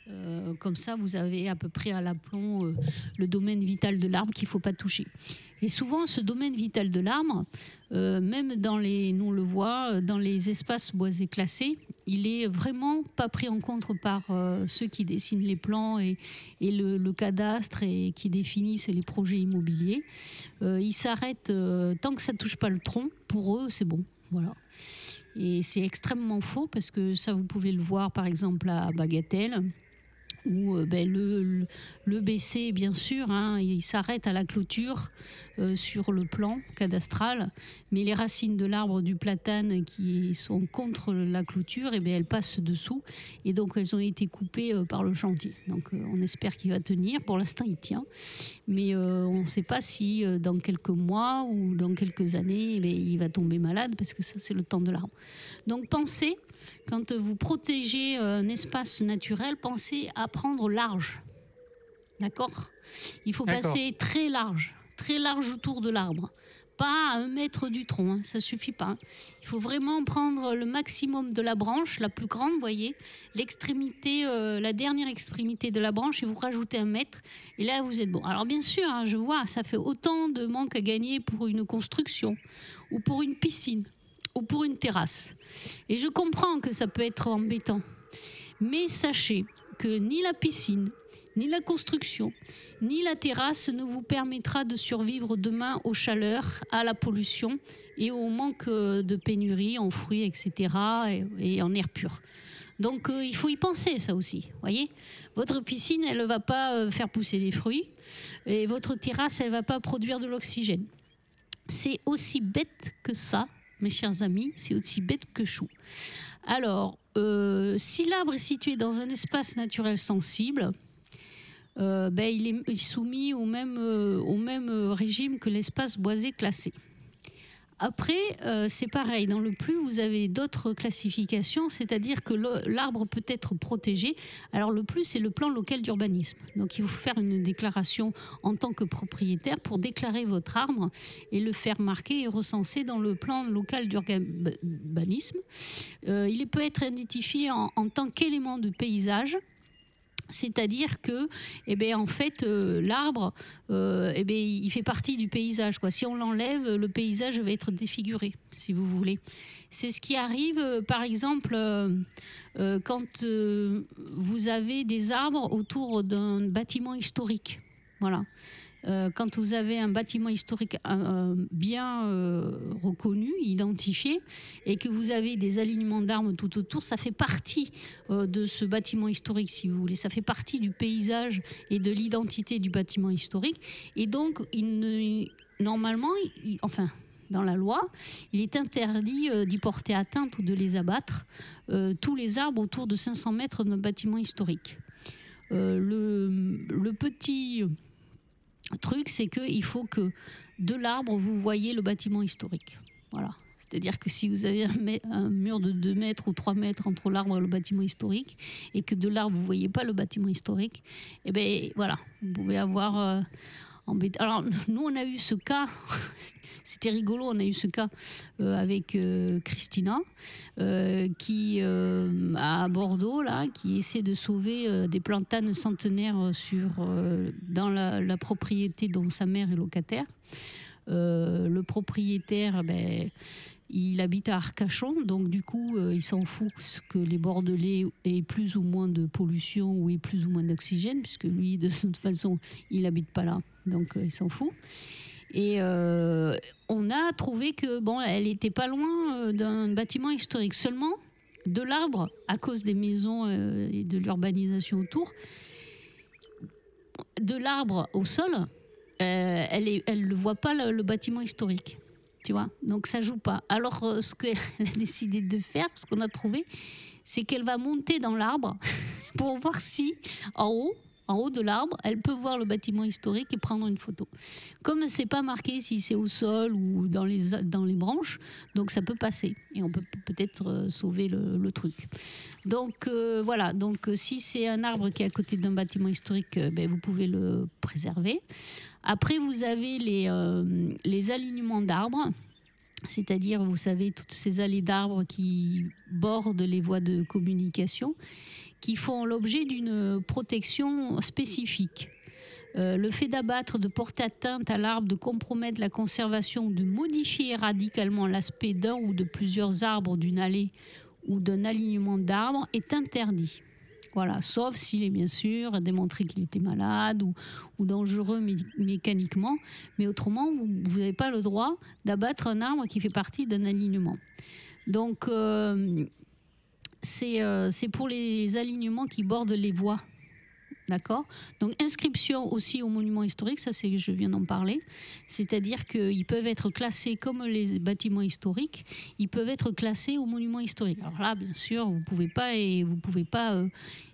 Euh, comme ça, vous avez à peu près à l'aplomb euh, le domaine vital de l'arbre qu'il ne faut pas toucher. Et souvent, ce domaine vital de l'arbre, euh, même dans les, nous le voit, dans les espaces boisés classés, il est vraiment pas pris en compte par ceux qui dessinent les plans et, le, cadastre et qui définissent les projets immobiliers. Ils s'arrêtent tant que ça touche pas le tronc. Pour eux, c'est bon. Voilà. Et c'est extrêmement faux parce que ça, vous pouvez le voir par exemple à Bagatelle où euh, ben, le, BC, bien sûr, hein, il s'arrête à la clôture euh, sur le plan cadastral, mais les racines de l'arbre du platane qui sont contre la clôture, eh bien, elles passent dessous, et donc elles ont été coupées euh, par le chantier. Donc on espère qu'il va tenir. Pour l'instant, il tient, mais on ne sait pas si dans quelques mois ou dans quelques années, eh bien, il va tomber malade, parce que ça, c'est le temps de l'arbre. Donc pensez quand vous protégez euh, un espace naturel, pensez à prendre large. D'accord? Il faut passer très large. très large autour de l'arbre. Pas à un mètre du tronc, hein, ça suffit pas. Il faut vraiment prendre le maximum de la branche, la plus grande, voyez, l'extrémité, euh, la dernière extrémité de la branche, et vous rajoutez un mètre. Et là, vous êtes bon. Alors bien sûr, hein, je vois, ça fait autant de manque à gagner pour une construction ou pour une piscine ou pour une terrasse. Et je comprends que ça peut être embêtant. Mais sachez que ni la piscine, ni la construction, ni la terrasse ne vous permettra de survivre demain aux chaleurs, à la pollution et au manque euh, de pénurie en fruits, etc. et, en air pur. Donc euh, il faut y penser ça aussi, voyez. Votre piscine, elle ne va pas euh, faire pousser des fruits et votre terrasse, elle ne va pas produire de l'oxygène. C'est aussi bête que ça, mes chers amis, c'est aussi bête que chou. Alors, euh, si l'arbre est situé dans un espace naturel sensible, euh, ben, il est soumis euh, au même régime que l'espace boisé classé. Après, euh, c'est pareil. Dans le plus, vous avez d'autres classifications, c'est-à-dire que l'arbre peut être protégé. Alors le plus, c'est le plan local d'urbanisme. Donc il faut faire une déclaration en tant que propriétaire pour déclarer votre arbre et le faire marquer et recenser dans le plan local d'urbanisme. Euh, il peut être identifié en, en tant qu'élément de paysage. C'est-à-dire que, eh ben, en fait, euh, l'arbre, euh, eh ben, il fait partie du paysage. Si on l'enlève, le paysage va être défiguré, si vous voulez. C'est ce qui arrive, euh, par exemple, quand vous avez des arbres autour d'un bâtiment historique. Euh, quand vous avez un bâtiment historique euh, bien euh, reconnu, identifié, et que vous avez des alignements d'arbres tout autour, ça fait partie de ce bâtiment historique, si vous voulez. Ça fait partie du paysage et de l'identité du bâtiment historique. Et donc, normalement, enfin, dans la loi, il est interdit d'y porter atteinte ou de les abattre, tous les arbres autour de 500 mètres d'un bâtiment historique. Le petit truc, c'est qu'il faut que de l'arbre, vous voyez le bâtiment historique. Voilà. C'est-à-dire que si vous avez un, mur de 2 mètres ou 3 mètres entre l'arbre et le bâtiment historique, et que de l'arbre, vous ne voyez pas le bâtiment historique, eh bien voilà, vous pouvez avoir euh, Alors, nous, on a eu ce cas, c'était rigolo, on a eu ce cas euh, avec euh, Christina, euh, qui, à Bordeaux, là, qui essaie de sauver des plantanes centenaires sur, dans la, la propriété dont sa mère est locataire. Le propriétaire, ben, il habite à Arcachon, donc du coup, euh, il s'en fout que les Bordelais aient plus ou moins de pollution ou aient plus ou moins d'oxygène, puisque lui, de toute façon, il n'habite pas là, donc euh, il s'en fout. Et euh, on a trouvé que bon, elle était pas loin d'un bâtiment historique. Seulement, de l'arbre, à cause des maisons et de l'urbanisation autour, de l'arbre au sol, elle ne voit pas le bâtiment historique. Donc ça joue pas. Alors euh, ce qu'elle a décidé de faire, ce qu'on a trouvé, c'est qu'elle va monter dans l'arbre pour voir si en haut, en haut de l'arbre, elle peut voir le bâtiment historique et prendre une photo. Comme c'est pas marqué si c'est au sol ou dans les, branches, donc ça peut passer et on peut peut-être euh, sauver le, truc. Donc euh, voilà, donc si c'est un arbre qui est à côté d'un bâtiment historique, ben, vous pouvez le préserver. Après, vous avez les, euh, les alignements d'arbres. C'est-à-dire, vous savez, toutes ces allées d'arbres qui bordent les voies de communication, qui font l'objet d'une protection spécifique. Euh, le fait d'abattre, de porter atteinte à l'arbre, de compromettre la conservation, de modifier radicalement l'aspect d'un ou de plusieurs arbres d'une allée ou d'un alignement d'arbres est interdit. Voilà, sauf s'il est bien sûr démontré qu'il était malade ou, dangereux mé- mécaniquement, mais autrement, vous n'avez pas le droit d'abattre un arbre qui fait partie d'un alignement. Donc, euh, euh, c'est pour les alignements qui bordent les voies. D'accord Donc, inscription aussi aux monuments historiques, ça c'est, je viens d'en parler. C'est-à-dire qu'ils peuvent être classés comme les bâtiments historiques, ils peuvent être classés aux monuments historiques. Alors là, bien sûr, vous ne pouvez pas, et vous pouvez pas euh,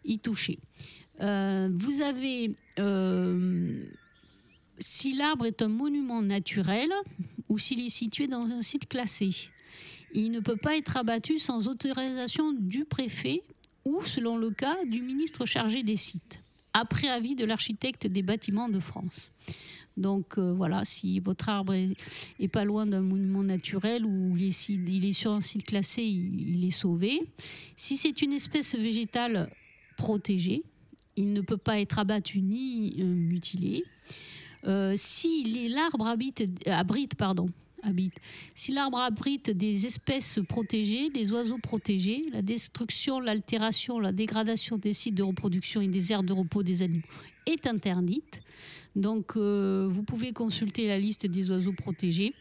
y toucher. Euh, vous avez, euh, si l'arbre est un monument naturel ou s'il est situé dans un site classé, il ne peut pas être abattu sans autorisation du préfet ou, selon le cas, du ministre chargé des sites. Après avis de l'architecte des bâtiments de France. Donc euh, voilà, si votre arbre est, pas loin d'un monument naturel ou il est, il est sur un site classé, il, est sauvé. Si c'est une espèce végétale protégée, il ne peut pas être abattu ni euh, mutilé. Euh, si l'arbre habite, abrite, pardon, si l'arbre abrite des espèces protégées, des oiseaux protégés, la destruction, l'altération, la dégradation des sites de reproduction et des aires de repos des animaux est interdite. Donc, euh, vous pouvez consulter la liste des oiseaux protégés.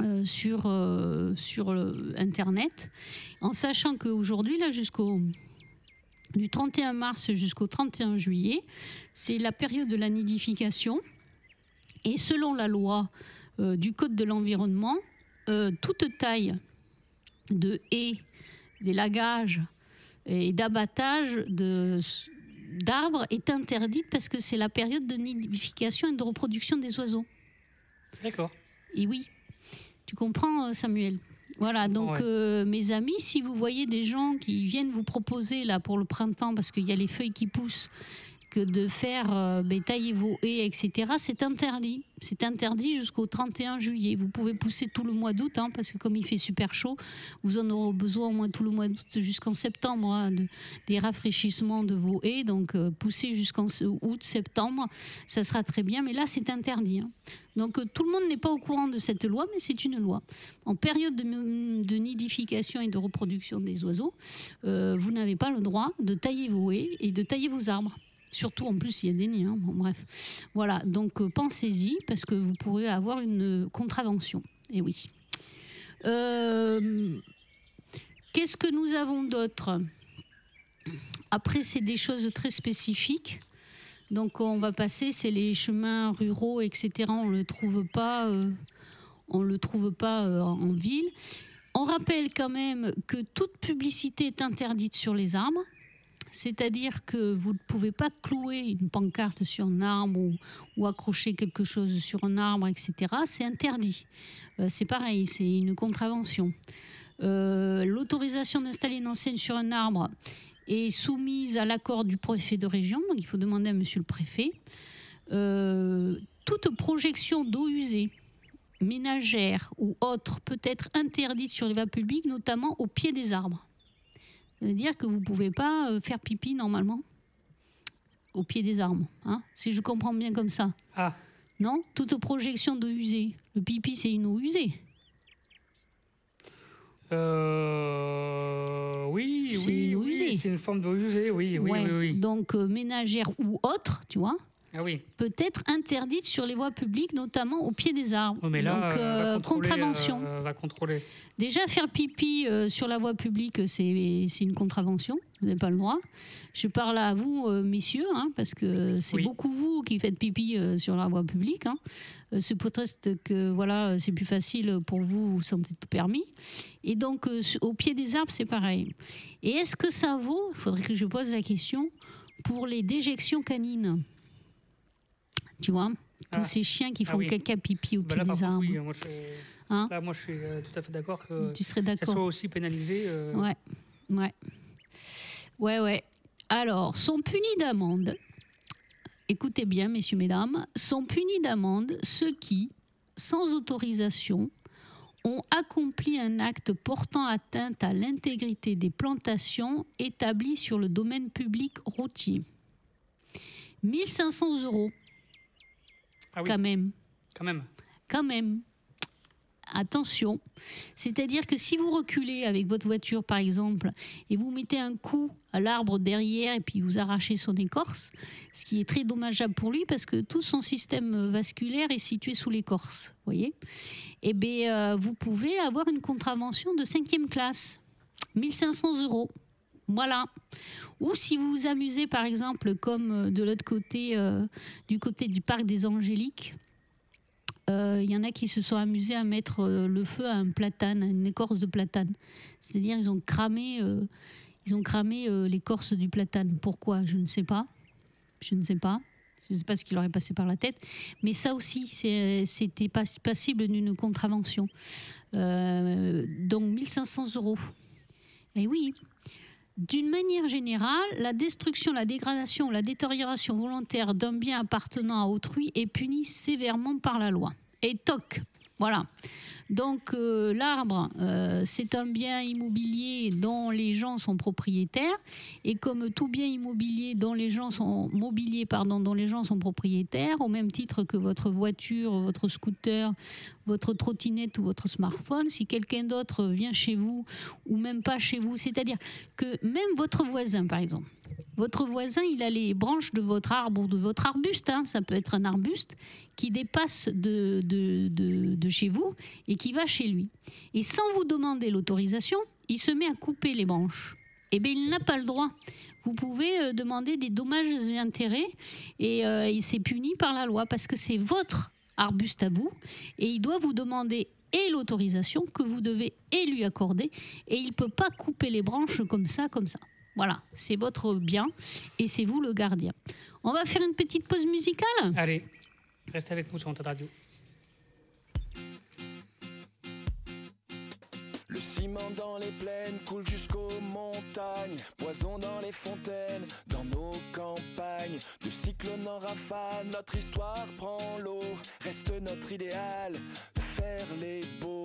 euh, sur, euh, Internet, en sachant qu'aujourd'hui, là, du 31 mars jusqu'au 31 juillet, c'est la période de la nidification. Et selon la loi euh, du Code de l'environnement, euh, toute taille de haies, des lagages et d'abattage d'arbres est interdite parce que c'est la période de nidification et de reproduction des oiseaux. D'accord. Et oui, tu comprends, euh, Samuel? Voilà, donc Ouais. euh, mes amis, si vous voyez des gens qui viennent vous proposer là pour le printemps, parce qu'il y a les feuilles qui poussent, que de faire euh, tailler vos haies, etc., c'est interdit. C'est interdit jusqu'au 31 juillet. Vous pouvez pousser tout le mois d'août, hein, parce que comme il fait super chaud, vous en aurez besoin au moins tout le mois d'août jusqu'en septembre, hein, de- des rafraîchissements de vos haies. Donc euh, pousser jusqu'en août, septembre, ça sera très bien. Mais là, c'est interdit. hein. Donc euh, tout le monde n'est pas au courant de cette loi, mais c'est une loi. En période de, de nidification et de reproduction des oiseaux, euh, vous n'avez pas le droit de tailler vos haies et de tailler vos arbres. Surtout en plus, il y a des nids. hein. Bref. Voilà, donc euh, pensez-y parce que vous pourrez avoir une contravention. Et oui. Euh, Qu'est-ce que nous avons d'autre? Après, c'est des choses très spécifiques. Donc on va passer, c'est les chemins ruraux, etc. On le trouve pas, euh, on le trouve pas en ville. On rappelle quand même que toute publicité est interdite sur les arbres. C'est-à-dire que vous ne pouvez pas clouer une pancarte sur un arbre ou, accrocher quelque chose sur un arbre, etc. C'est interdit. Euh, c'est pareil, c'est une contravention. Euh, L'autorisation d'installer une enseigne sur un arbre est soumise à l'accord du préfet de région, donc il faut demander à monsieur le préfet. Euh, toute projection d'eau usée, ménagère ou autre peut être interdite sur les voies publiques, notamment au pied des arbres. C'est-à-dire que vous ne pouvez pas euh, faire pipi normalement au pied des arbres, hein, si je comprends bien comme ça. Ah, Non? Toute projection d'eau usée. Le pipi, c'est une eau usée. euh, oui, C'est oui, oui, usée. c'est une forme d'eau usée, oui, oui, Ouais. oui, oui. Donc euh, ménagère ou autre, tu vois, Ah oui. peut être interdite sur les voies publiques, notamment au pied des arbres. Oh, mais là, Donc euh, euh, va contravention. euh, va contrôler. Déjà, faire pipi euh, sur la voie publique, c'est c'est une contravention. Vous n'avez pas le droit. Je parle à vous, messieurs, hein, parce que c'est Oui. beaucoup vous qui faites pipi sur la voie publique. Hein. Euh, ce prétexte que voilà, c'est plus facile pour vous, vous sentez tout permis. Et donc, au pied des arbres, c'est pareil. Et est-ce que ça vaut, il faudrait que je pose la question, pour les déjections canines? Tu vois tous Ah. ces chiens qui Ah font oui. caca pipi au Bah, pied là, des arbres. oui, moi, je, Hein là, moi, je suis euh, tout à fait d'accord que tu serais ça soit aussi pénalisé. euh, Ouais, ouais. Ouais, ouais. Alors, sont punis d'amende. Écoutez bien, messieurs, mesdames, sont punis d'amende ceux qui, sans autorisation, ont accompli un acte portant atteinte à l'intégrité des plantations établies sur le domaine public routier. 1500 euros, Ah oui, quand même quand même. quand même. Attention. C'est-à-dire que si vous reculez avec votre voiture, par exemple, et vous mettez un coup à l'arbre derrière et puis vous arrachez son écorce, ce qui est très dommageable pour lui parce que tout son système vasculaire est situé sous l'écorce, voyez Eh bien, euh, vous pouvez avoir une contravention de cinquième classe. 1500 euros. Voilà. Ou si vous vous amusez, par exemple, comme euh, de l'autre côté, euh, du côté du parc des Angéliques, euh, il y en a qui se sont amusés à mettre le feu à un platane, à une écorce de platane. C'est-à-dire ils ont cramé, ils ont cramé l'écorce du platane. Pourquoi? Je ne sais pas. Je ne sais pas. Je ne sais pas ce qui leur est passé par la tête. Mais ça aussi, c'était pas passible d'une contravention. Donc 1500 euros. Et oui. D'une manière générale, la destruction, la dégradation ou la détérioration volontaire d'un bien appartenant à autrui est punie sévèrement par la loi. Et toc, voilà. Donc euh, l'arbre, euh, c'est un bien immobilier dont les gens sont propriétaires et comme tout bien immobilier gens dont les gens sont propriétaires, au même titre que votre voiture, votre scooter, votre trottinette ou votre smartphone, si quelqu'un d'autre vient chez vous ou même pas chez vous, c'est-à-dire que même votre voisin par exemple, votre voisin, il a les branches de votre arbre ou de votre arbuste, hein, ça peut être un arbuste, qui dépasse de, chez vous et qui va chez lui. Et sans vous demander l'autorisation, il se met à couper les branches. Eh bien, il n'a pas le droit. Vous pouvez euh, demander des dommages et intérêts et euh, il s'est puni par la loi parce que c'est votre arbuste à vous et il doit vous demander et l'autorisation que vous devez et lui accorder et il ne peut pas couper les branches comme ça, comme ça. Voilà, c'est votre bien et c'est vous le gardien. On va faire une petite pause musicale Allez, reste avec nous sur Antenne Radio. Le ciment dans les plaines coule jusqu'aux montagnes, poison dans les fontaines, dans nos campagnes. De cyclone en rafale, notre histoire prend l'eau. Reste notre idéal, faire les beaux.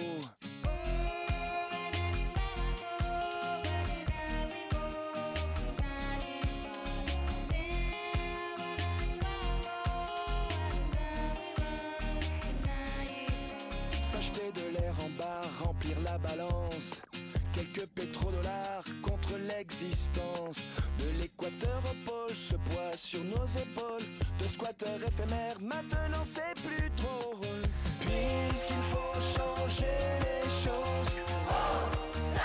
Quelques pétrodollars contre l'existence. De l'équateur au pôle, ce poids sur nos épaules. De squatteurs éphémères, maintenant c'est plus drôle. Puisqu'il faut changer les choses. Oh, ça,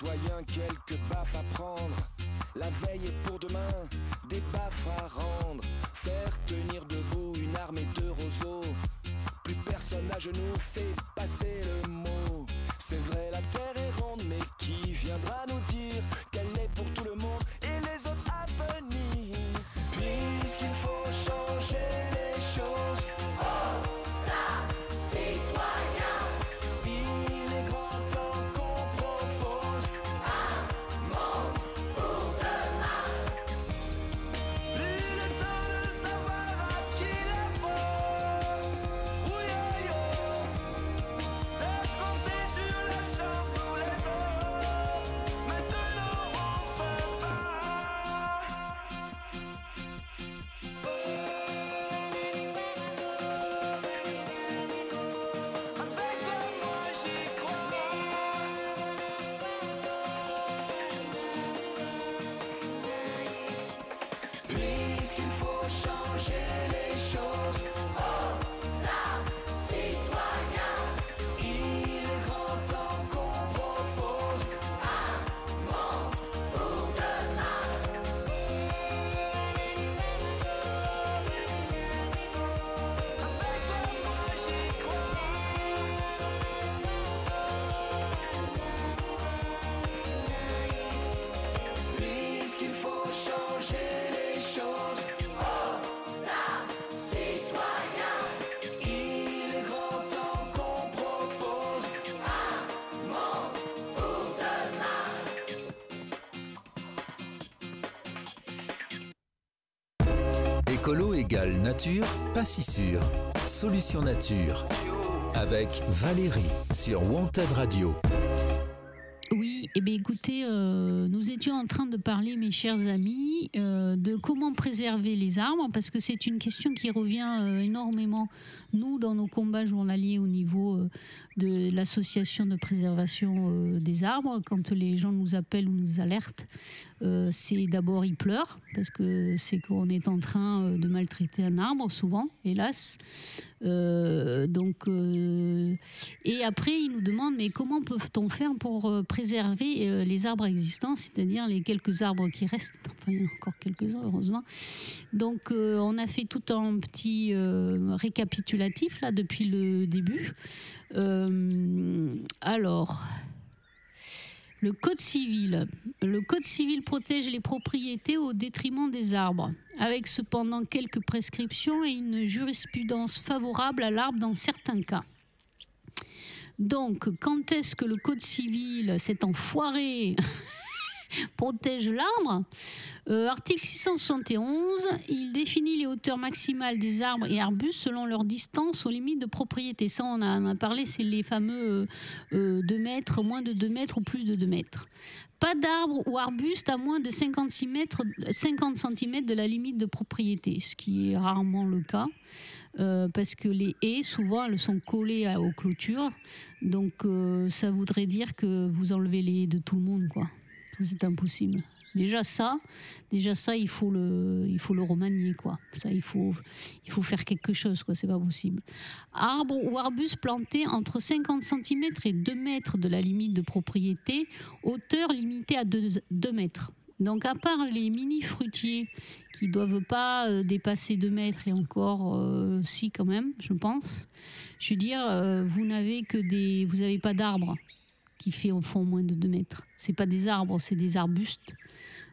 citoyens, quelques baffes à prendre. La veille est pour demain, des baffes à rendre. Faire tenir debout une armée de roseaux. Plus personne à genoux fait passer le mot. C'est vrai, la terre est ronde, mais qui viendra Écolo égale nature, pas si sûr. Solution nature. Avec Valérie sur Wanted Radio. Oui, eh bien écoutez, euh, nous étions en train de parler, mes chers amis, euh, de comment préserver les arbres, parce que c'est une question qui revient euh, énormément, dans nos combats journaliers au niveau euh, de l'association de préservation euh, des arbres. Quand les gens nous appellent ou nous alertent, euh, c'est d'abord ils pleurent, parce que c'est qu'on est en train de maltraiter un arbre, souvent, hélas. Donc, et après, ils nous demandent, mais comment peut-on faire pour préserver les arbres existants, c'est-à-dire les quelques arbres qui restent, enfin, il y en a encore quelques-uns, heureusement. Donc, on a fait tout un petit euh, là, depuis le début. Euh, alors... Le Code civil. Le Code civil protège les propriétés au détriment des arbres, avec cependant quelques prescriptions et une jurisprudence favorable à l'arbre dans certains cas. Donc, quand est-ce que le Code civil, cet enfoiré, protège l'arbre Euh, Article 671, il définit les hauteurs maximales des arbres et arbustes selon leur distance aux limites de propriété. Ça, on a, a parlé, c'est les fameux euh, 2 mètres, moins de 2 mètres ou plus de 2 mètres. Pas d'arbre ou arbuste à moins de 56 mètres, 50 cm de la limite de propriété, ce qui est rarement le cas. euh, parce que les haies, souvent, elles sont collées aux clôtures. Donc, euh, ça voudrait dire que vous enlevez les haies de tout le monde, quoi. C'est impossible. Déjà ça, déjà ça, il faut le, il faut le remanier, quoi. Ça, il faut, il faut faire quelque chose, quoi. C'est pas possible. Arbre ou arbuste planté entre 50 cm et 2 mètres de la limite de propriété, hauteur limitée à 2, 2 mètres. Donc, à part les mini fruitiers qui doivent pas euh, dépasser 2 mètres et encore, euh, si quand même, je pense. Je veux dire, euh, vous n'avez que des, vous n'avez pas d'arbres qui fait au fond moins de 2 mètres. C'est pas des arbres, c'est des arbustes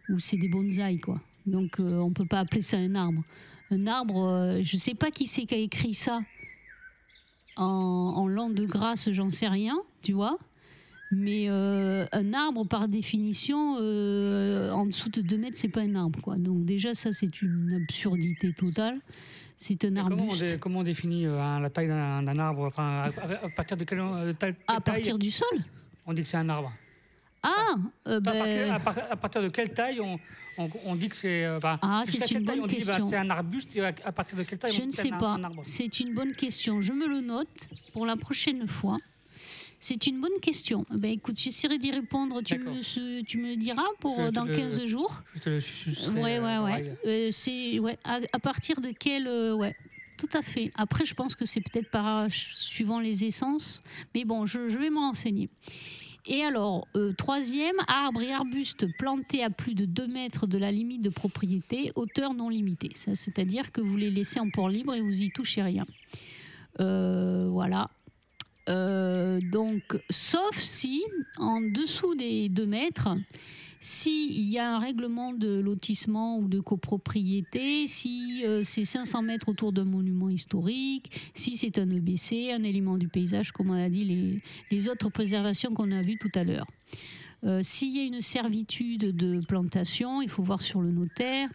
ou c'est des bonsaïs quoi. Donc euh, on peut pas appeler ça un arbre. Un arbre, euh, je sais pas qui c'est qui a écrit ça en, en langue de grâce, j'en sais rien, tu vois. Mais euh, un arbre, par définition, euh, en dessous de 2 mètres, c'est pas un arbre. Quoi. Donc déjà, ça, c'est une absurdité totale. C'est un Et Comment on, comment définit euh, la taille d'un arbre? Enfin, à, partir de quelle, taille, À partir du sol on dit que c'est un arbre Ah euh, à, partir, ben, à à partir de quelle taille on, on- on dit que c'est. euh, Ah, c'est quelle une bonne bah, question. c'est un arbuste et à, partir de quelle taille Je on ne dit que sais c'est un- pas. C'est une bonne question. Je me le note pour la prochaine fois. C'est une bonne question. Ben, écoute, j'essaierai d'y répondre. Tu me, tu me le diras pour Je euh, dans le- 15 jours. Je te le sucerai, Ouais, euh, ouais, ouais. Euh, c'est ouais. À, à partir de quel euh, ouais. Tout à fait. Après, je pense que c'est peut-être par suivant les essences, mais bon, je, vais m'en renseigner. Et alors, euh, troisième, arbre et arbuste plantés à plus de 2 mètres de la limite de propriété, hauteur non limitée. C'est-à-dire que vous les laissez en port libre et vous y touchez rien. Euh, voilà. Euh, donc, sauf si, en dessous des 2 mètres, s'il y a un règlement de lotissement ou de copropriété, si euh, c'est 500 mètres autour d'un monument historique, si c'est un EBC, un élément du paysage, comme on a dit, les, autres préservations qu'on a vues tout à l'heure. Euh, S'il y a une servitude de plantation, il faut voir sur le notaire.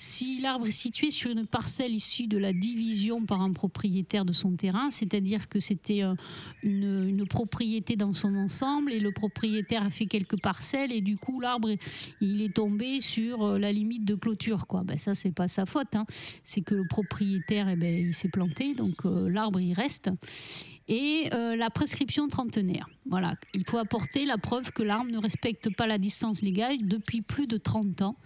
Si l'arbre est situé sur une parcelle issue de la division par un propriétaire de son terrain, c'est-à-dire que c'était euh, une, propriété dans son ensemble et le propriétaire a fait quelques parcelles et du coup l'arbre est- il est tombé sur euh, la limite de clôture quoi. Ben ça c'est pas sa faute, hein. c'est que le propriétaire eh ben, il s'est planté donc euh, l'arbre il reste. Et la prescription trentenaire. Voilà, il faut apporter la preuve que l'arbre ne respecte pas la distance légale depuis plus de 30 ans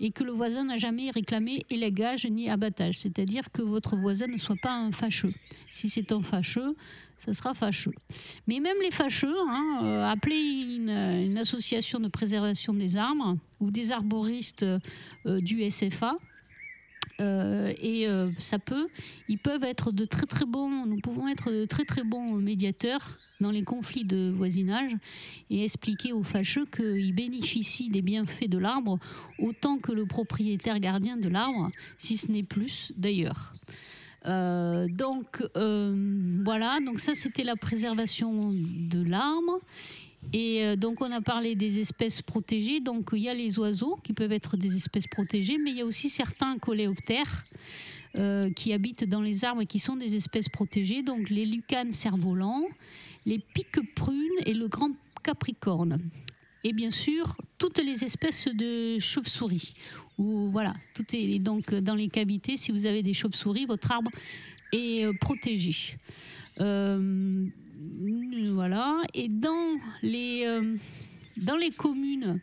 et que le voisin n'a jamais réclamé élégage ni abattage, c'est-à-dire que votre voisin ne soit pas un fâcheux. Si c'est un fâcheux, ça sera fâcheux. Mais même les fâcheux, hein, euh, appelez une, association de préservation des arbres ou des arboristes euh, du SFA. Euh, et euh, ça peut, ils peuvent être de très très bons, nous pouvons être de très très bons médiateurs dans les conflits de voisinage et expliquer aux fâcheux qu'ils bénéficient des bienfaits de l'arbre autant que le propriétaire gardien de l'arbre, si ce n'est plus d'ailleurs. Euh, donc voilà, donc ça c'était la préservation de l'arbre. Et euh, donc on a parlé des espèces protégées. Donc il y a les oiseaux qui peuvent être des espèces protégées, mais il y a aussi certains coléoptères euh, qui habitent dans les arbres et qui sont des espèces protégées. Donc les lucanes cerfs-volants, les piques prunes et le grand capricorne. Et bien sûr, toutes les espèces de chauves-souris. Ou voilà, tout est donc dans les cavités. Si vous avez des chauves-souris, votre arbre est euh, protégé. Voilà. Et dans les, euh, dans les communes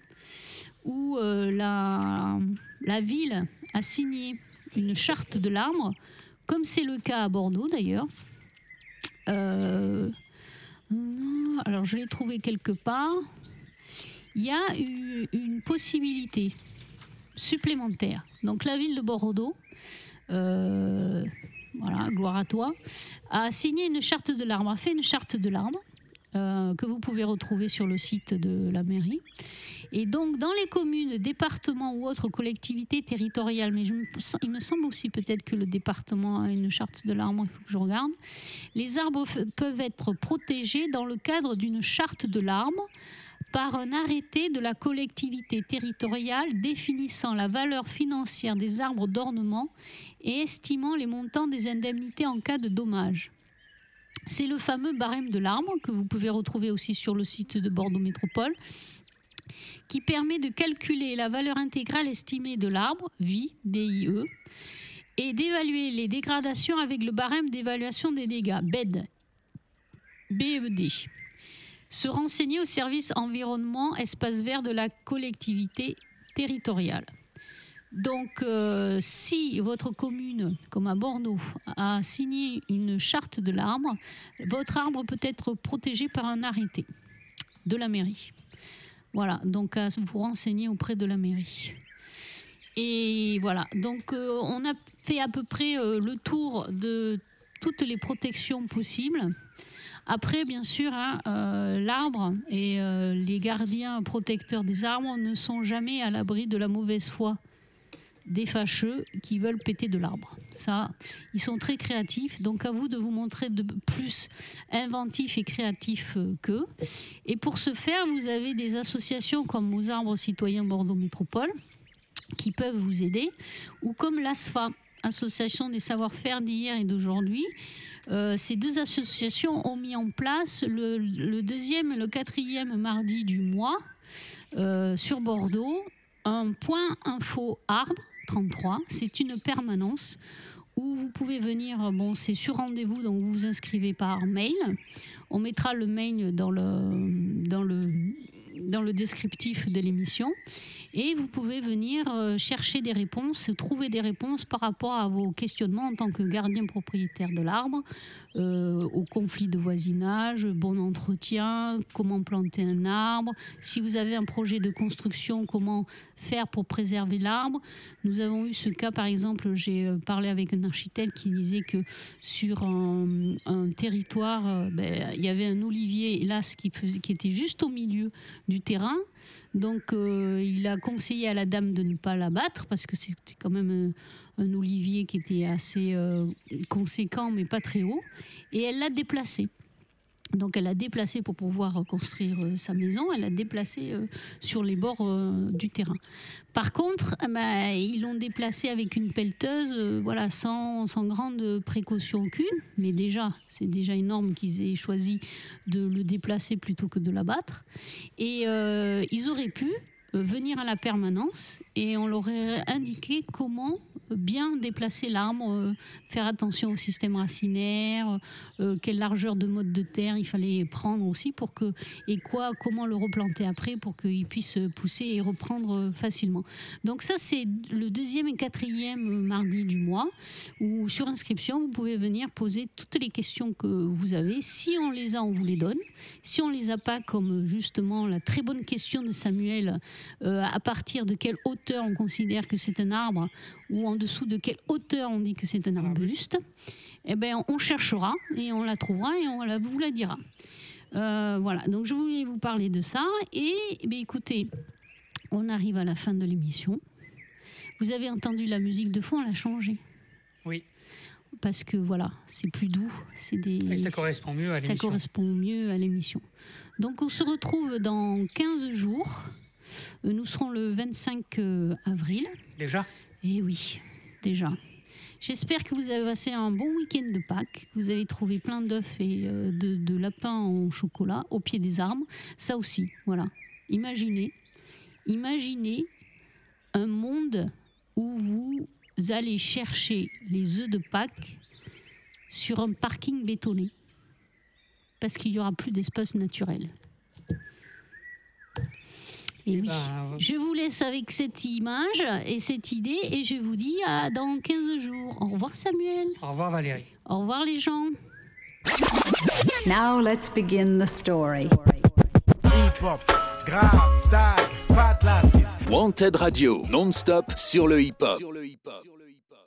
où euh, la, ville a signé une charte de l'arbre, comme c'est le cas à Bordeaux d'ailleurs, euh, alors je l'ai trouvé quelque part, il y a eu une possibilité supplémentaire. Donc la ville de Bordeaux, voilà, gloire à toi, a signé une charte de l'arbre, a fait une charte de l'arbre euh, que vous pouvez retrouver sur le site de la mairie. Et donc, dans les communes, départements ou autres collectivités territoriales, mais je me- il me semble aussi peut-être que le département a une charte de l'arbre, il faut que je regarde, les arbres peuvent être protégés dans le cadre d'une charte de l'arbre par un arrêté de la collectivité territoriale définissant la valeur financière des arbres d'ornement et estimant les montants des indemnités en cas de dommages. C'est le fameux barème de l'arbre que vous pouvez retrouver aussi sur le site de Bordeaux Métropole qui permet de calculer la valeur intégrale estimée de l'arbre, VIE, DIE, et d'évaluer les dégradations avec le barème d'évaluation des dégâts, BED. BED. Se renseigner au service environnement espace vert de la collectivité territoriale. Donc, euh, si votre commune, comme à Bordeaux, a signé une charte de l'arbre, votre arbre peut être protégé par un arrêté de la mairie. Voilà, donc à vous renseigner auprès de la mairie. Et voilà, donc euh, on a fait à peu près euh, le tour de toutes les protections possibles. Après, bien sûr, hein, euh, l'arbre et euh, les gardiens protecteurs des arbres ne sont jamais à l'abri de la mauvaise foi des fâcheux qui veulent péter de l'arbre. Ça, ils sont très créatifs, donc à vous de vous montrer de plus inventif et créatif euh, qu'eux. Et pour ce faire, vous avez des associations comme aux arbres citoyens Bordeaux Métropole qui peuvent vous aider, ou comme l'ASFA, Association des savoir-faire d'hier et d'aujourd'hui. Euh, ces deux associations ont mis en place le, deuxième et le quatrième mardi du mois euh, sur Bordeaux un point info arbre 33. C'est une permanence où vous pouvez venir. Bon, c'est sur rendez-vous, donc vous vous inscrivez par mail. On mettra le mail dans le, dans le, dans le descriptif de l'émission. Et vous pouvez venir euh, chercher des réponses, trouver des réponses par rapport à vos questionnements en tant que gardien propriétaire de l'arbre, euh, au conflit de voisinage, bon entretien, comment planter un arbre, si vous avez un projet de construction, comment faire pour préserver l'arbre. Nous avons eu ce cas, par exemple, j'ai euh, parlé avec un architecte qui disait que sur un, territoire, euh, ben, il y avait un olivier, hélas, qui était juste au milieu du terrain. Donc, euh, il a conseillé à la dame de ne pas l'abattre parce que c'était quand même un, un olivier qui était assez euh, conséquent, mais pas très haut. Et elle l'a déplacé. Donc, elle l'a déplacé pour pouvoir construire euh, sa maison. Elle l'a déplacé euh, sur les bords euh, du terrain. Par contre, eh ben, ils l'ont déplacé avec une pelleteuse, voilà, sans, grande précaution aucune. Mais déjà, c'est déjà énorme qu'ils aient choisi de le déplacer plutôt que de l'abattre. Et ils auraient pu venir à la permanence et on leur aurait indiqué comment bien déplacer l'arbre, euh, faire attention au système racinaire, euh, quelle largeur de mode de terre il fallait prendre aussi pour que et quoi, comment le replanter après pour qu'il puisse pousser et reprendre euh, facilement. Donc ça c'est le deuxième et quatrième mardi du mois où sur inscription vous pouvez venir poser toutes les questions que vous avez. Si on les a, on vous les donne. Si on les a pas, comme justement la très bonne question de Samuel, euh, à partir de quelle hauteur on considère que c'est un arbre ou en dessous de quelle hauteur on dit que c'est un arbuste, eh ben, on cherchera et on la trouvera et on la- vous la dira. Euh, voilà, donc je voulais vous parler de ça. Et eh bien, écoutez, on arrive à la fin de l'émission. Vous avez entendu la musique de fond, on l'a changée. Oui. Parce que voilà, c'est plus doux. C'est des, Et ça correspond mieux à ça l'émission. correspond mieux à l'émission. Donc on se retrouve dans 15 jours. Euh, Nous serons le 25 euh, avril. Déjà? Eh oui, déjà. J'espère que vous avez passé un bon week-end de Pâques. que Vous avez trouvé plein d'œufs et euh, de, de lapins en chocolat au pied des arbres. Ça aussi, voilà. Imaginez, imaginez un monde où vous allez chercher les œufs de Pâques sur un parking bétonné. Parce qu'il n'y aura plus d'espace naturel. Et oui. Ben, Je vous laisse avec cette image et cette idée et je vous dis à dans 15 jours. Au revoir Samuel. Au revoir Valérie. Au revoir les gens. Now let's begin the story. Wanted Radio, non-stop sur le hip-hop.